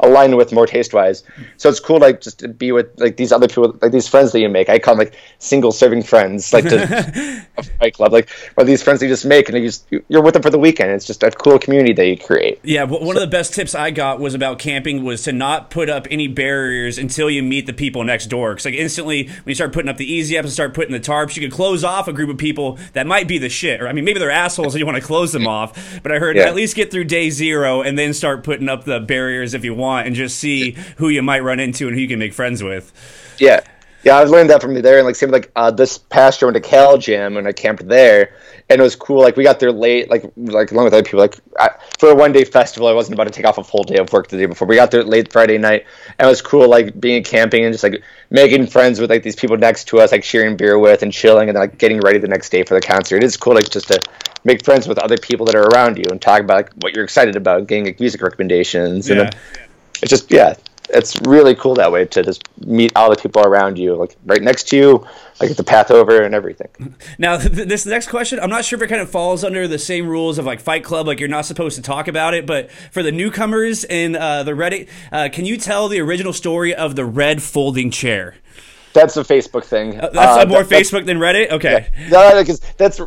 align with more taste wise so it's cool like just to be with like these other people like these friends that you make i call them like single serving friends like to fight club like or these friends that you just make and you just you're with them for the weekend it's just a cool community that you create yeah one so. of the best tips i got was about camping was to not put up any barriers until you meet the people next door because like instantly when you start putting up the easy apps and start putting the tarps you could close off a group of people that might be the shit. Or I mean, maybe they're assholes and you want to close them off. But I heard yeah. at least get through day zero and then start putting up the barriers if you want and just see who you might run into and who you can make friends with. Yeah. Yeah, I learned that from there, and like same like uh, this past year I went to Cal Jam and I camped there, and it was cool. Like we got there late, like like along with other people. Like I, for a one day festival, I wasn't about to take off a full day of work the day before. We got there late Friday night, and it was cool. Like being camping and just like making friends with like these people next to us, like sharing beer with and chilling, and then like getting ready the next day for the concert. It is cool, like just to make friends with other people that are around you and talk about like what you're excited about, getting like music recommendations, and yeah. then it's just yeah, it's really cool that way to just meet all the people around you, like right next to you, like the path over and everything. Now, th- this next question, I'm not sure if it kind of falls under the same rules of like Fight Club, like you're not supposed to talk about it. But for the newcomers in uh, the Reddit, uh, can you tell the original story of the red folding chair? That's a Facebook thing. Uh, that's uh, more that, Facebook than Reddit. Okay, yeah, because that's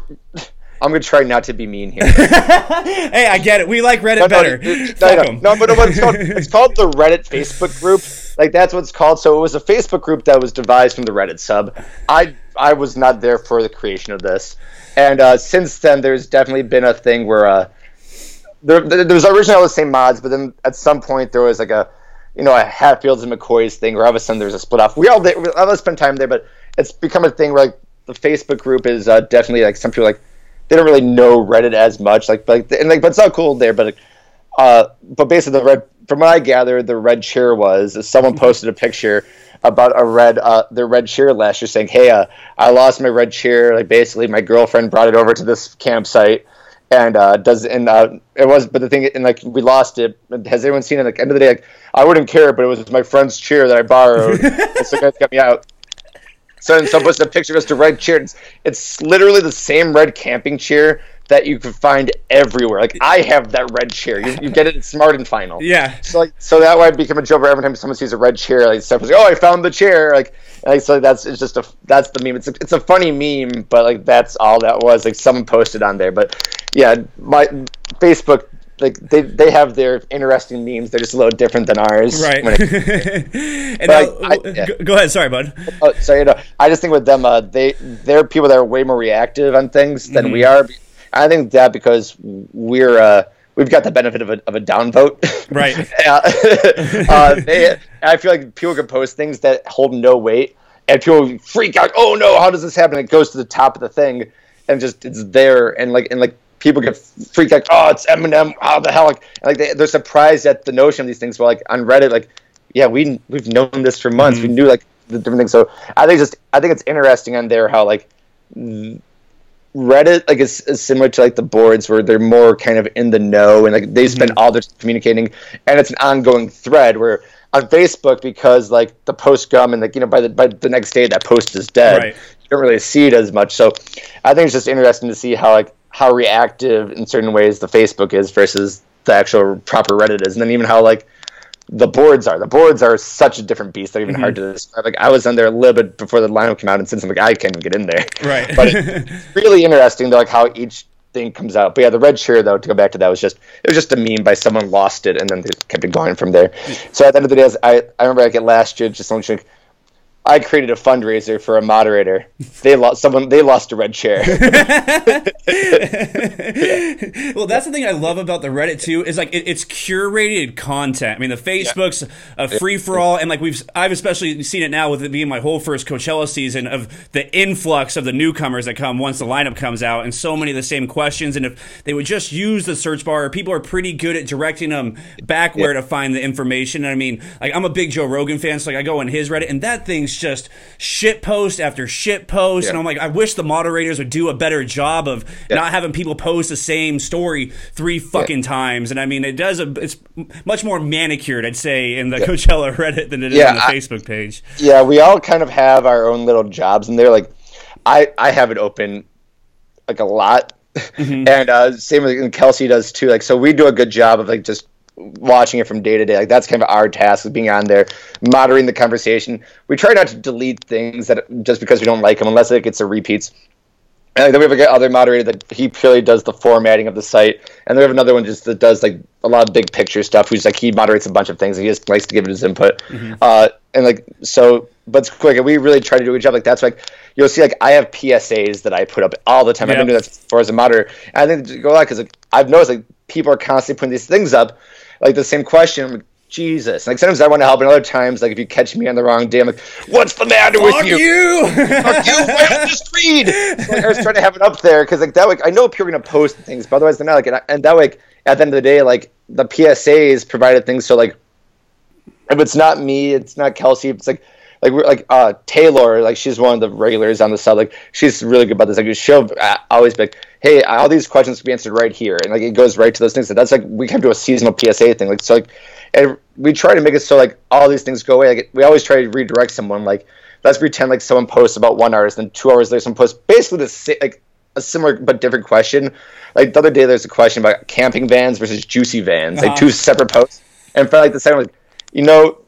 I'm gonna try not to be mean here. hey, I get it. We like Reddit no, better. No, no, no, but it's called, it's called the Reddit Facebook group. Like that's what it's called. So it was a Facebook group that was devised from the Reddit sub. I I was not there for the creation of this, and uh, since then there's definitely been a thing where uh, there, there was originally all the same mods, but then at some point there was like a you know a Hatfields and McCoys thing where all of a sudden there's a split off. We all we all spend time there, but it's become a thing where like the Facebook group is uh, definitely like some people like they don't really know Reddit as much. Like, but and like, but it's not cool there. But uh, but basically, the red from what I gathered, the red chair was someone posted a picture about a red uh, the red chair last year, saying, "Hey, uh, I lost my red chair. Like, basically, my girlfriend brought it over to this campsite." And uh, does and uh, it was, but the thing, and like we lost it. Has anyone seen it? Like end of the day, like I wouldn't care, but it was my friend's chair that I borrowed. so guys got me out. So someone posted a picture of just a red chair. It's, it's literally the same red camping chair that you can find everywhere. Like I have that red chair. You, you get it at Smart and Final. Yeah. So like so that way I become a joker every time someone sees a red chair. Like stuff like, oh, I found the chair. Like, like so that's it's just a that's the meme. It's a, it's a funny meme, but like that's all that was. Like someone posted on there, but yeah, my Facebook like they they have their interesting memes. They're just a little different than ours. Right. and now, I, yeah. go ahead. Sorry, bud. Oh, sorry. You know, I just think with them, uh, they they're people that are way more reactive on things than mm-hmm. we are. I think that because we're uh, we've got the benefit of a of a downvote. Right. uh, they, I feel like people can post things that hold no weight, and people freak out. Oh no! How does this happen? It goes to the top of the thing, and just it's there, and like and like people get freaked like, oh, it's Eminem. How the hell? Like, like they, they're surprised at the notion of these things. But like on Reddit, like, yeah, we we've known this for months. Mm-hmm. We knew like the different things. So I think just I think it's interesting on there how like Reddit like is, is, similar to like the boards where they're more kind of in the know and like they spend mm-hmm. all their communicating and it's an ongoing thread where on Facebook because like the post gum and like you know by the by the next day that post is dead. Right. You don't really see it as much. So I think it's just interesting to see how like how reactive in certain ways the Facebook is versus the actual proper Reddit is, and then even how like the boards are. The boards are such a different beast. They're even hard to mm-hmm. describe. Like I was on there a little bit before the lineup came out, and since I'm like I can't even get in there. Right. But it's really interesting to like how each thing comes out. But yeah, the red shirt though, to go back to that was just it was just a meme by someone lost it and then they kept it going from there. So at the end of the day, I I, remember like last year, just someone like, I created a fundraiser for a moderator. They lost someone. They lost a red chair. well, that's the thing I love about the Reddit too is like it, it's curated content. I mean, the Facebook's a free for all, and like we've I've especially seen it now with it being my whole first Coachella season of the influx of the newcomers that come once the lineup comes out, and so many of the same questions. And if they would just use the search bar, people are pretty good at directing them back where to find the information. And I mean, like I'm a big Joe Rogan fan, so like I go on his Reddit, and that thing's just shit post after shit post, and I'm like, I wish the moderators would do a better job of not having people post the same story three fucking times. And I mean, it does a, it's much more manicured, I'd say, in the Coachella Reddit than it is Yeah, on the I- Facebook page. yeah, we all kind of have our own little jobs, and they're like, I I have it open like a lot, and uh, same with Kelsey does too. Like, so we do a good job of like just watching it from day to day. Like that's kind of our task, is being on there, moderating the conversation. We try not to delete things that just because we don't like them, unless it gets a repeats. And then we have a other moderator that he purely does the formatting of the site, and then we have another one just that does like a lot of big picture stuff. Who's like he moderates a bunch of things, and he just likes to give it his input. Uh, and like so, but it's quick. And we really try to do a good job. Like that's like you'll see like I have PSAs that I put up all the time. I've been doing that for as a moderator. And I think go on because like, I've noticed like people are constantly putting these things up, like the same question. I'm like, Jesus. Like sometimes I want to help, and other times, like if you catch me on the wrong day, I'm like, "What's the matter Fuck with you?" you! Fuck you, why don't you just read? So, like, I was trying to have it up there because like that way I know people are gonna post things, but otherwise they're not like and, I- and that way at the end of the day like the PSAs provided things so like if it's not me, it's not Kelsey, it's like like we're like uh Taylor, like she's one of the regulars on the sub, like she's really good about this. Like she'll uh, always be like, hey, all these questions can be answered right here, and like it goes right to those things. So that's like we can do a seasonal PSA thing, like so like, and we try to make it so like all these things go away. Like we always try to redirect someone. Like let's pretend like someone posts about one artist, and two hours later someone posts basically the same like a similar but different question. Like the other day, there's a question about camping vans versus Jucy vans, Uh-huh. like two separate posts. And for like the second, like you know,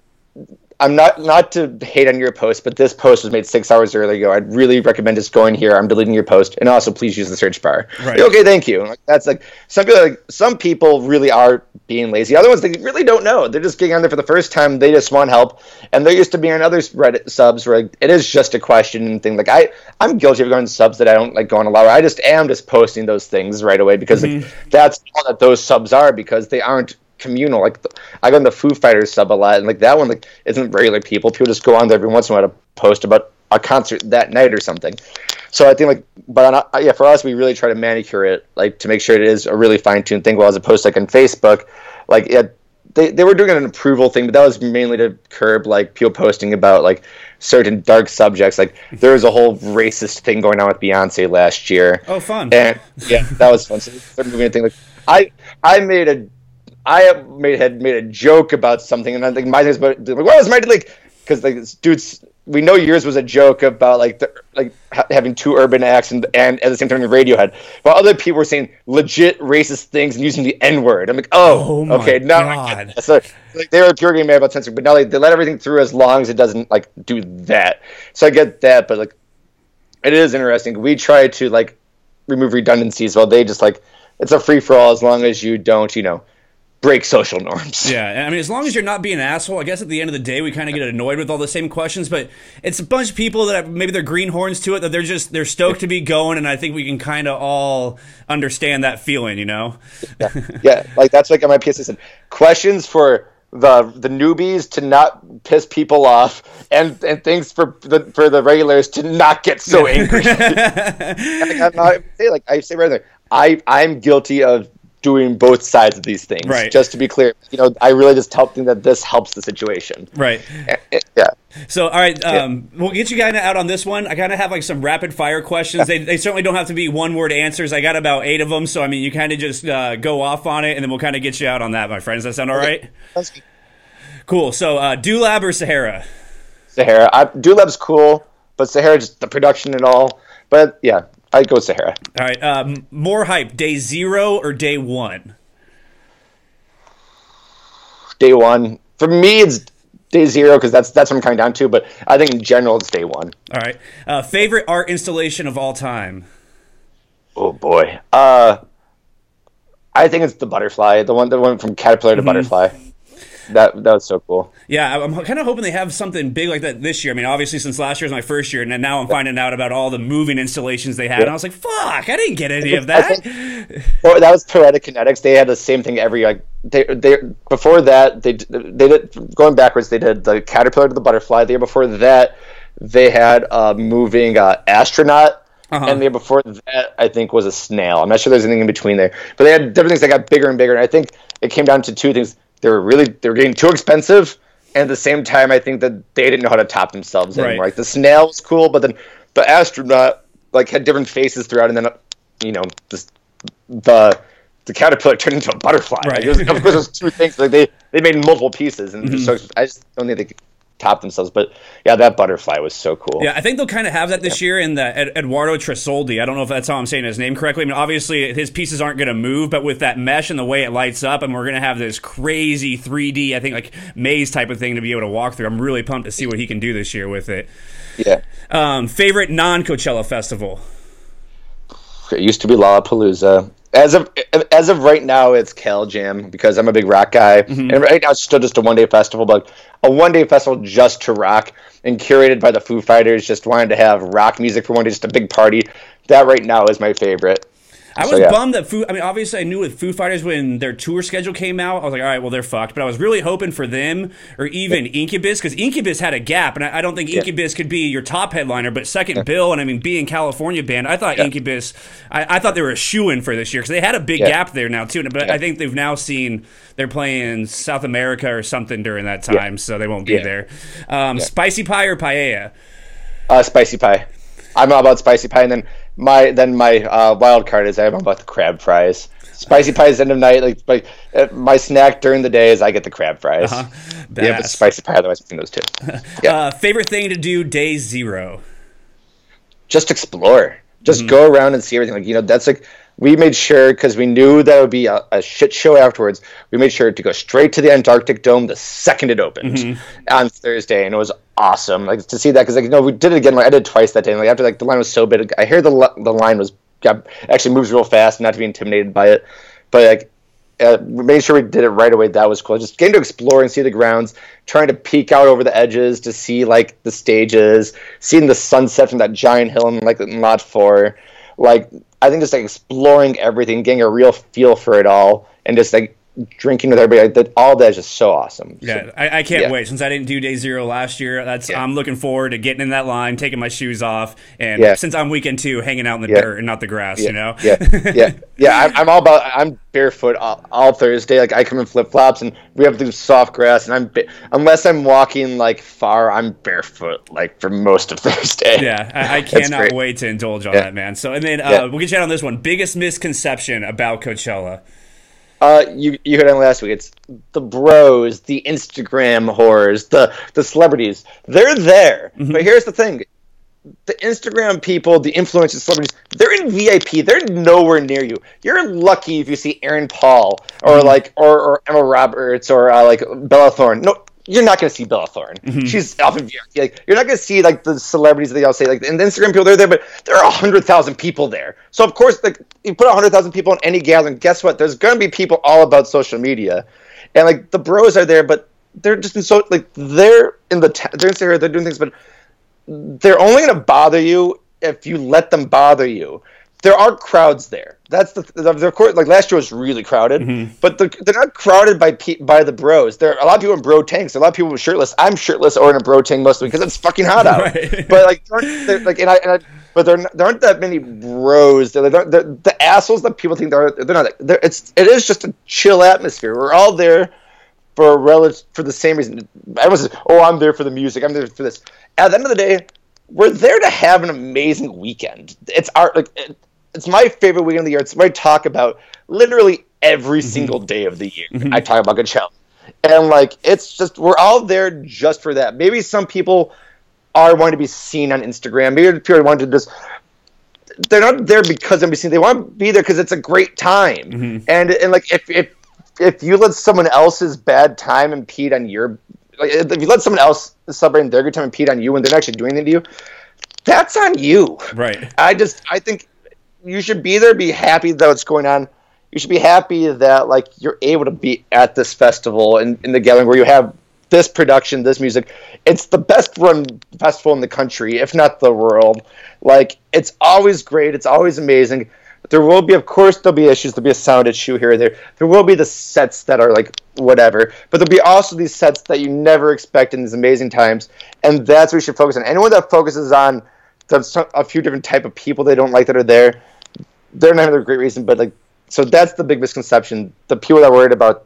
I'm not not to hate on your post, but this post was made six hours earlier ago. I'd really recommend just going here. I'm deleting your post, and also please use the search bar. Right. Okay, thank you. That's like some people. Like some people really are being lazy. Other ones they really don't know. They're just getting on there for the first time. They just want help, and they're used to being on other Reddit subs where like, it is just a question and thing. Like I, I'm guilty of going to subs that I don't like going a lot. I just am just posting those things right away because like, mm-hmm. that's all that those subs are because they aren't communal. Like the, I go in the Foo Fighters sub a lot, and like that one like isn't regular people. People just go on there every once in a while to post about a concert that night or something. So I think like, but on, uh, yeah, for us we really try to manicure it like to make sure it is a really fine tuned thing. Well, as opposed to like on Facebook, like yeah. They, they were doing an approval thing, but that was mainly to curb like people posting about like certain dark subjects. Like there was a whole racist thing going on with Beyonce last year. Oh, fun. And yeah, that was fun. So they're moving a thing like I I made a I made had made a joke about something, and I think my thing is about like, what was my like because like this dude's we know yours was a joke about like the like ha- having two urban acts and, and at the same time the Radiohead, while other people were saying legit racist things and using the N word. I'm like, oh, Oh my okay, now I God. get it. so like they were pure getting mad about censoring, but now like, they let everything through as long as it doesn't like do that. So I get that, but like it is interesting. We try to like remove redundancies while they just like it's a free for all as long as you don't, you know, break social norms. Yeah, I mean, as long as you're not being an asshole, I guess at the end of the day, we kind of get annoyed with all the same questions. But it's a bunch of people that have, maybe they're greenhorns to it that they're just they're stoked to be going, and I think we can kind of all understand that feeling, you know? yeah, like that's like on my PSA said questions for the the newbies to not piss people off and and things for the for the regulars to not get so angry. like, not, I say like I say right there, I I'm guilty of doing both sides of these things. Right. Just to be clear, you know, I really just help think that this helps the situation. Right. Yeah. So, all right, um, we'll get you kind of out on this one. I kind of have like some rapid fire questions. They, they certainly don't have to be one word answers. I got about eight of them, so I mean, you kind of just uh, go off on it, and then we'll kind of get you out on that, my friends. Does that sound all right? Sounds good. Cool. So, uh, Do LaB or Sahara? Sahara. I, Do LaB's cool, but Sahara just the production and all. But yeah, I'd go Sahara. All right. Um, more hype: day zero or day one? Day one. For me, it's day zero because that's that's what I'm coming down to. But I think in general, it's day one. All right. Uh, favorite art installation of all time? Oh boy. Uh, I think it's the butterfly, the one, the one from caterpillar to Mm-hmm. butterfly. That that was so cool. Yeah, I'm kind of hoping they have something big like that this year. I mean, obviously, since last year was my first year, and now I'm finding out about all the moving installations they had. And I was like, "Fuck, I didn't get any of that." think- Well, that was Poetic Kinetics. They had the same thing every like they they before that they they did going backwards. They did the caterpillar to the butterfly. The year before that, they had a moving uh, astronaut. Uh-huh. And the year before that, I think, was a snail. I'm not sure there's anything in between there, but they had different things that got bigger and bigger. And I think it came down to two things: they were really they were getting too expensive, and at the same time, I think that they didn't know how to top themselves Right. anymore. Like the snail was cool, but then the astronaut like had different faces throughout, and then you know this the the caterpillar turned into a butterfly. Right. Like, it was, of course, those two things like they they made multiple pieces, and Mm-hmm. so I just don't think they could top themselves. But yeah, that butterfly was so cool. Yeah, I think they'll kind of have that this year in the Ed- Eduardo Tresoldi. I don't know if that's how I'm saying his name correctly. I mean, obviously his pieces aren't going to move, but with that mesh and the way it lights up, and we're going to have this crazy 3D, I think like maze type of thing to be able to walk through. I'm really pumped to see what he can do this year with it. yeah. Um, favorite non Coachella festival? It used to be Lollapalooza. As of as of right now, it's Cal Jam because I'm a big rock guy, Mm-hmm. and right now it's still just a one day festival, but a one day festival just to rock and curated by the Foo Fighters. Just wanted to have rock music for one day, just a big party. That right now is my favorite. I was So, yeah. bummed that Foo. I mean, obviously, I knew with Foo Fighters when their tour schedule came out, I was like, all right, well, they're fucked. But I was really hoping for them or even Incubus because Incubus had a gap, and I, I don't think Incubus could be your top headliner, but second bill. And I mean, being California band, I thought Incubus, I, I thought they were a shoe in for this year because they had a big Yeah. gap there now too. But I think they've now seen they're playing South America or something during that time, so they won't be Yeah. there. Um, Spicy pie or paella? Uh, spicy pie. I'm all about spicy pie, and then my then my uh, wild card is I'm about the crab fries. Spicy pie is end of night. Like, like uh, my snack during the day is I get the crab fries. Yeah, but spicy pie otherwise between those two. Yeah, Uh, favorite thing to do day zero? just explore. Just Mm-hmm. go around and see everything. Like you know, that's like we made sure because we knew that would be a, a shit show afterwards. We made sure to go straight to the Antarctic Dome the second it opened Mm-hmm. on Thursday, and it was awesome. Like to see that because like you know we did it again. Like I did it twice that day. And, like after like the line was so big, I hear the the line was got, actually moves real fast, not to be intimidated by it, but like. Uh, we made sure we did it right away. That was cool. Just getting to explore and see the grounds, trying to peek out over the edges to see like the stages, seeing the sunset from that giant hill in like in lot four. Like I think just like exploring everything, getting a real feel for it all, and just like drinking with everybody. Like, that, all that is just so awesome. So- Yeah, I, I can't yeah. wait. Since I didn't do day zero last year, that's Yeah. I'm looking forward to getting in that line, taking my shoes off, and Yeah. since I'm weekend two, hanging out in the Yeah. dirt and not the grass. yeah, You know. yeah, yeah, yeah. I'm, I'm all about. I'm barefoot all, all Thursday. Like I come in flip flops, and we have to do soft grass. And I'm ba- unless I'm walking like far, I'm barefoot like for most of Thursday. Yeah, I, I cannot wait to indulge on Yeah. that, man. So, and then uh, Yeah. we'll get you out on this one. Biggest misconception about Coachella. Uh, you you heard it last week. It's the bros, the Instagram whores, the the celebrities. They're there, but here's the thing: the Instagram people, the influencers, celebrities, they're in VIP. They're nowhere near you. You're lucky if you see Aaron Paul or like or, or Emma Roberts or uh, like Bella Thorne. No. You're not going to see Bella Thorne. Mm-hmm. She's off in VIP. Like, you're not going to see like the celebrities that they all say. Like, and the Instagram people, they're there, but there are hundred thousand people there. So of course, like, you put hundred thousand people in any gathering. Guess what? There's going to be people all about social media, and like the bros are there, but they're just in so like they're in the ta- they're in Syria, they're doing things, but they're only going to bother you if you let them bother you. There are crowds there. That's the the, course like last year was really crowded, mm-hmm. but they're, they're not crowded by by the bros. There are a lot of people in bro tanks. A lot of people shirtless. I'm shirtless or in a bro tank mostly because it's fucking hot out. Right. But like, aren't- they're, like, and I, and I but there, there aren't that many bros. They're, they're, the assholes that people think they're they're not. They're, it's it is just a chill atmosphere. We're all there for a relative for the same reason. Everyone says, "Oh, I'm there for the music. I'm there for this." At the end of the day, we're there to have an amazing weekend. It's our like it, it's my favorite weekend of the year. It's what I talk about literally every single day of the year. I talk about Coachella, and like it's just we're all there just for that. Maybe some people are wanting to be seen on Instagram. Maybe people want to just they're not there because they're seen. They want to be there because it's a great time. Mm-hmm. And and like if if if you let someone else's bad time impede on your like if you let someone else celebrate their good time impede on you when they're not actually doing anything to you, that's on you. Right. I just I think you should be there, be happy that what's going on. You should be happy that like you're able to be at this festival and in the gathering where you have this production, this music. It's the best run festival in the country, if not the world. Like it's always great. It's always amazing. There will be, of course, there'll be issues. There'll be a sound issue here or there. There will be the sets that are like whatever, but there'll be also these sets that you never expect in these amazing times, and that's what we should focus on. Anyone that focuses on a few different type of people they don't like that are there, they're not having a great reason. But like, so that's the big misconception. The people that are worried about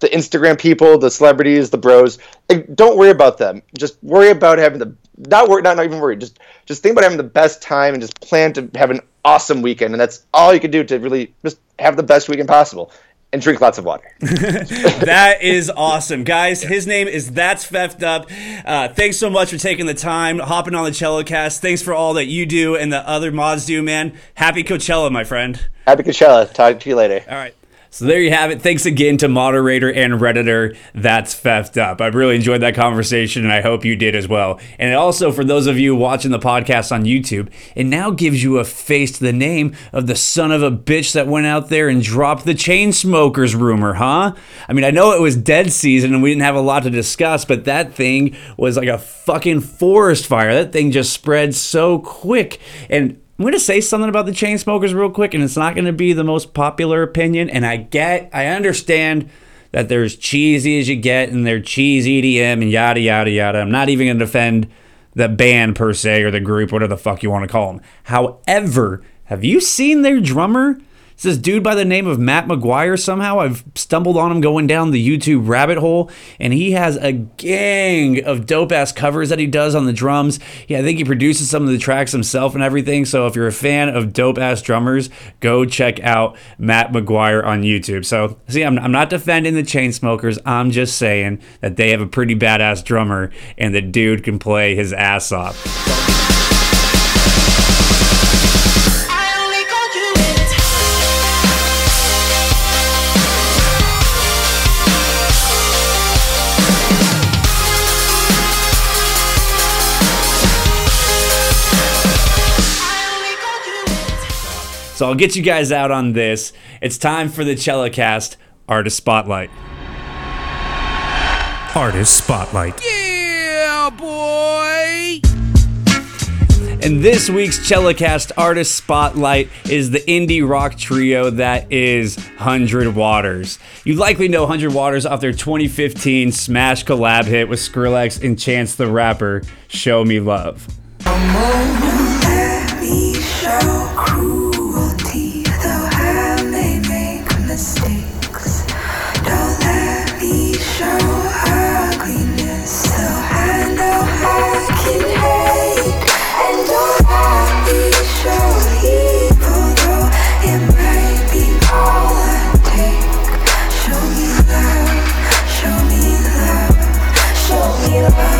the Instagram people, the celebrities, the bros. Like, don't worry about them. Just worry about having the not worry, not, not even worry. Just just think about having the best time and just plan to have an awesome weekend. And that's all you can do to really just have the best weekend possible. And drink lots of water. that is awesome, guys. His name is That's Feffed Up. Uh, thanks so much for taking the time, hopping on the ChellaCast. Thanks for all that you do and the other mods do, man. Happy Coachella, my friend. Happy Coachella. Talk to you later. All right. So there you have it. Thanks again to moderator and redditor. That's feffed up. I really enjoyed that conversation, and I hope you did as well. And also for those of you watching the podcast on YouTube, it now gives you a face to the name of the son of a bitch that went out there and dropped the Chainsmokers rumor, huh? I mean, I know it was dead season and we didn't have a lot to discuss, but that thing was like a fucking forest fire. That thing just spread so quick, and I'm going to say something about the Chainsmokers real quick, and it's not going to be the most popular opinion. And I get, I understand that they're as cheesy as you get, and they're cheese EDM and yada yada yada. I'm not even going to defend the band per se or the group, whatever the fuck you want to call them. However, have you seen their drummer? It's this dude by the name of Matt McGuire. Somehow I've stumbled on him going down the YouTube rabbit hole, and he has a gang of dope ass covers that he does on the drums. Yeah, I think he produces some of the tracks himself and everything. So if you're a fan of dope ass drummers, go check out Matt McGuire on YouTube. So see, I'm, I'm not defending the Chainsmokers. I'm just saying that they have a pretty badass drummer, and the dude can play his ass off. So I'll get you guys out on this. It's time for the ChellaCast Artist Spotlight. Artist Spotlight. Yeah, boy! And this week's ChellaCast Artist Spotlight is the indie rock trio that is 100 Waters. You likely know 100 Waters off their 2015 smash collab hit with Skrillex and Chance the Rapper, Show Me Love. alive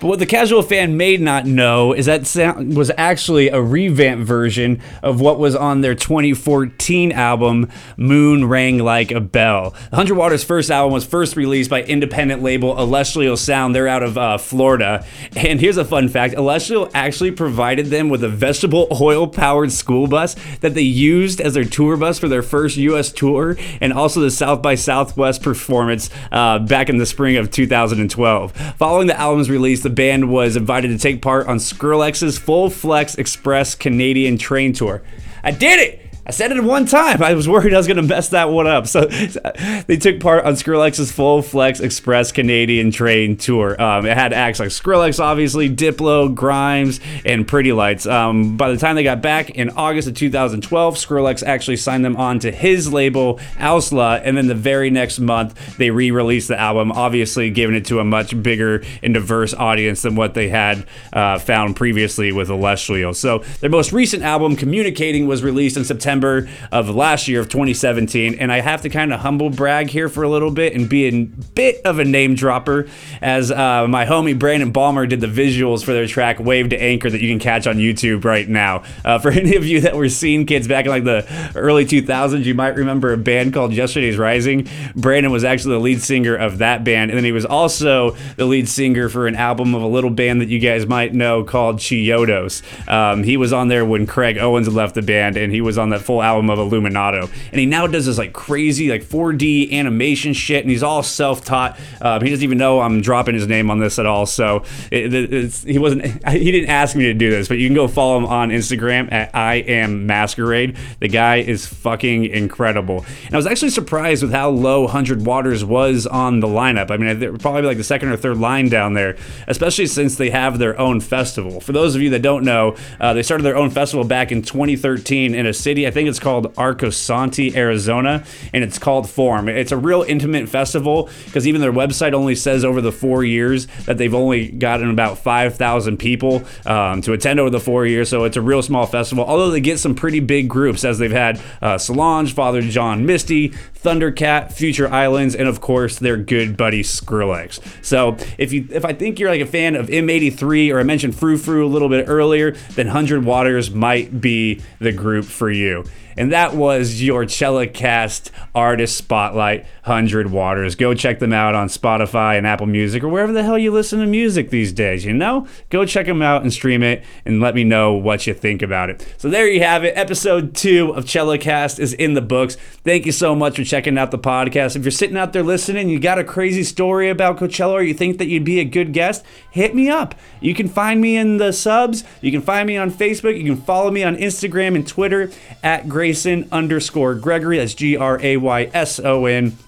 but what the casual fan may not know is that sound was actually a revamped version of what was on their 2014 album, Moon Rang Like a Bell. 100 Waters' first album was first released by independent label Elestial Sound. They're out of uh, Florida. And here's a fun fact Elestial actually provided them with a vegetable oil powered school bus that they used as their tour bus for their first U.S. tour and also the South by Southwest performance uh, back in the spring of 2012. Following the album's release, the band was invited to take part on Skrillex's Full Flex Express Canadian Train Tour. I did it! I said it one time. I was worried I was going to mess that one up. So they took part on Skrillex's Full Flex Express Canadian Train Tour. Um, it had acts like Skrillex, obviously, Diplo, Grimes, and Pretty Lights. Um, by the time they got back in August of 2012, Skrillex actually signed them on to his label, OWSLA, and then the very next month, they re released the album, obviously giving it to a much bigger and diverse audience than what they had uh, found previously with Elestial. So their most recent album, Communicating, was released in September September of last year of 2017. And I have to kind of humble brag here for a little bit and be a bit of a name dropper as uh, my homie Brandon Bolmer did the visuals for their track Wave to Anchor that you can catch on YouTube right now. Uh, for any of you that were seeing kids back in like the early 2000s, you might remember a band called Yesterday's Rising. Brandon was actually the lead singer of that band. And then he was also the lead singer for an album of a little band that you guys might know called Chiodos. Um, he was on there when Craig Owens left the band, and he was on that full album of Illuminaudio. And he now does this like crazy like 4D animation shit, and he's all self-taught. Um, he doesn't even know I'm dropping his name on this at all. So it, he wasn't. He didn't ask me to do this, but you can go follow him on Instagram at I am Masquerade. The guy is fucking incredible. And I was actually surprised with how low Hundred Waters was on the lineup. I mean, they're probably like the second or third line down there, especially since they have their own festival. For those of you that don't know, uh, they started their own festival back in 2013 in a city. I think it's called Arcosanti, Arizona, and it's called Form. It's a real intimate festival because even their website only says over the four years that they've only gotten about 5,000 people um, to attend over the four years. So it's a real small festival. Although they get some pretty big groups, as they've had uh, Solange, Father John Misty, Thundercat, Future Islands, and of course their good buddy Skrillex. So if you if I think you're like a fan of M83 or I mentioned Frou Frou a little bit earlier, then Hundred Waters might be the group for you. And that was your ChellaCast Artist Spotlight 100 Waters. Go check them out on Spotify and Apple Music or wherever the hell you listen to music these days, you know? Go check them out and stream it and let me know what you think about it. So there you have it. Episode two of ChellaCast is in the books. Thank you so much for checking out the podcast. If you're sitting out there listening, you got a crazy story about Coachella or you think that you'd be a good guest, hit me up. You can find me in the subs. You can find me on Facebook. You can follow me on Instagram and Twitter at Grace Grayson underscore Gregory. That's G R A Y S O N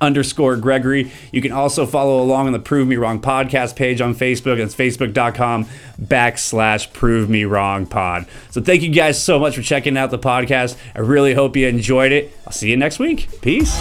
underscore Gregory. You can also follow along on the Prove Me Wrong podcast page on Facebook. It's facebook.com backslash Prove Me Wrong pod. So thank you guys so much for checking out the podcast. I really hope you enjoyed it. I'll see you next week. Peace.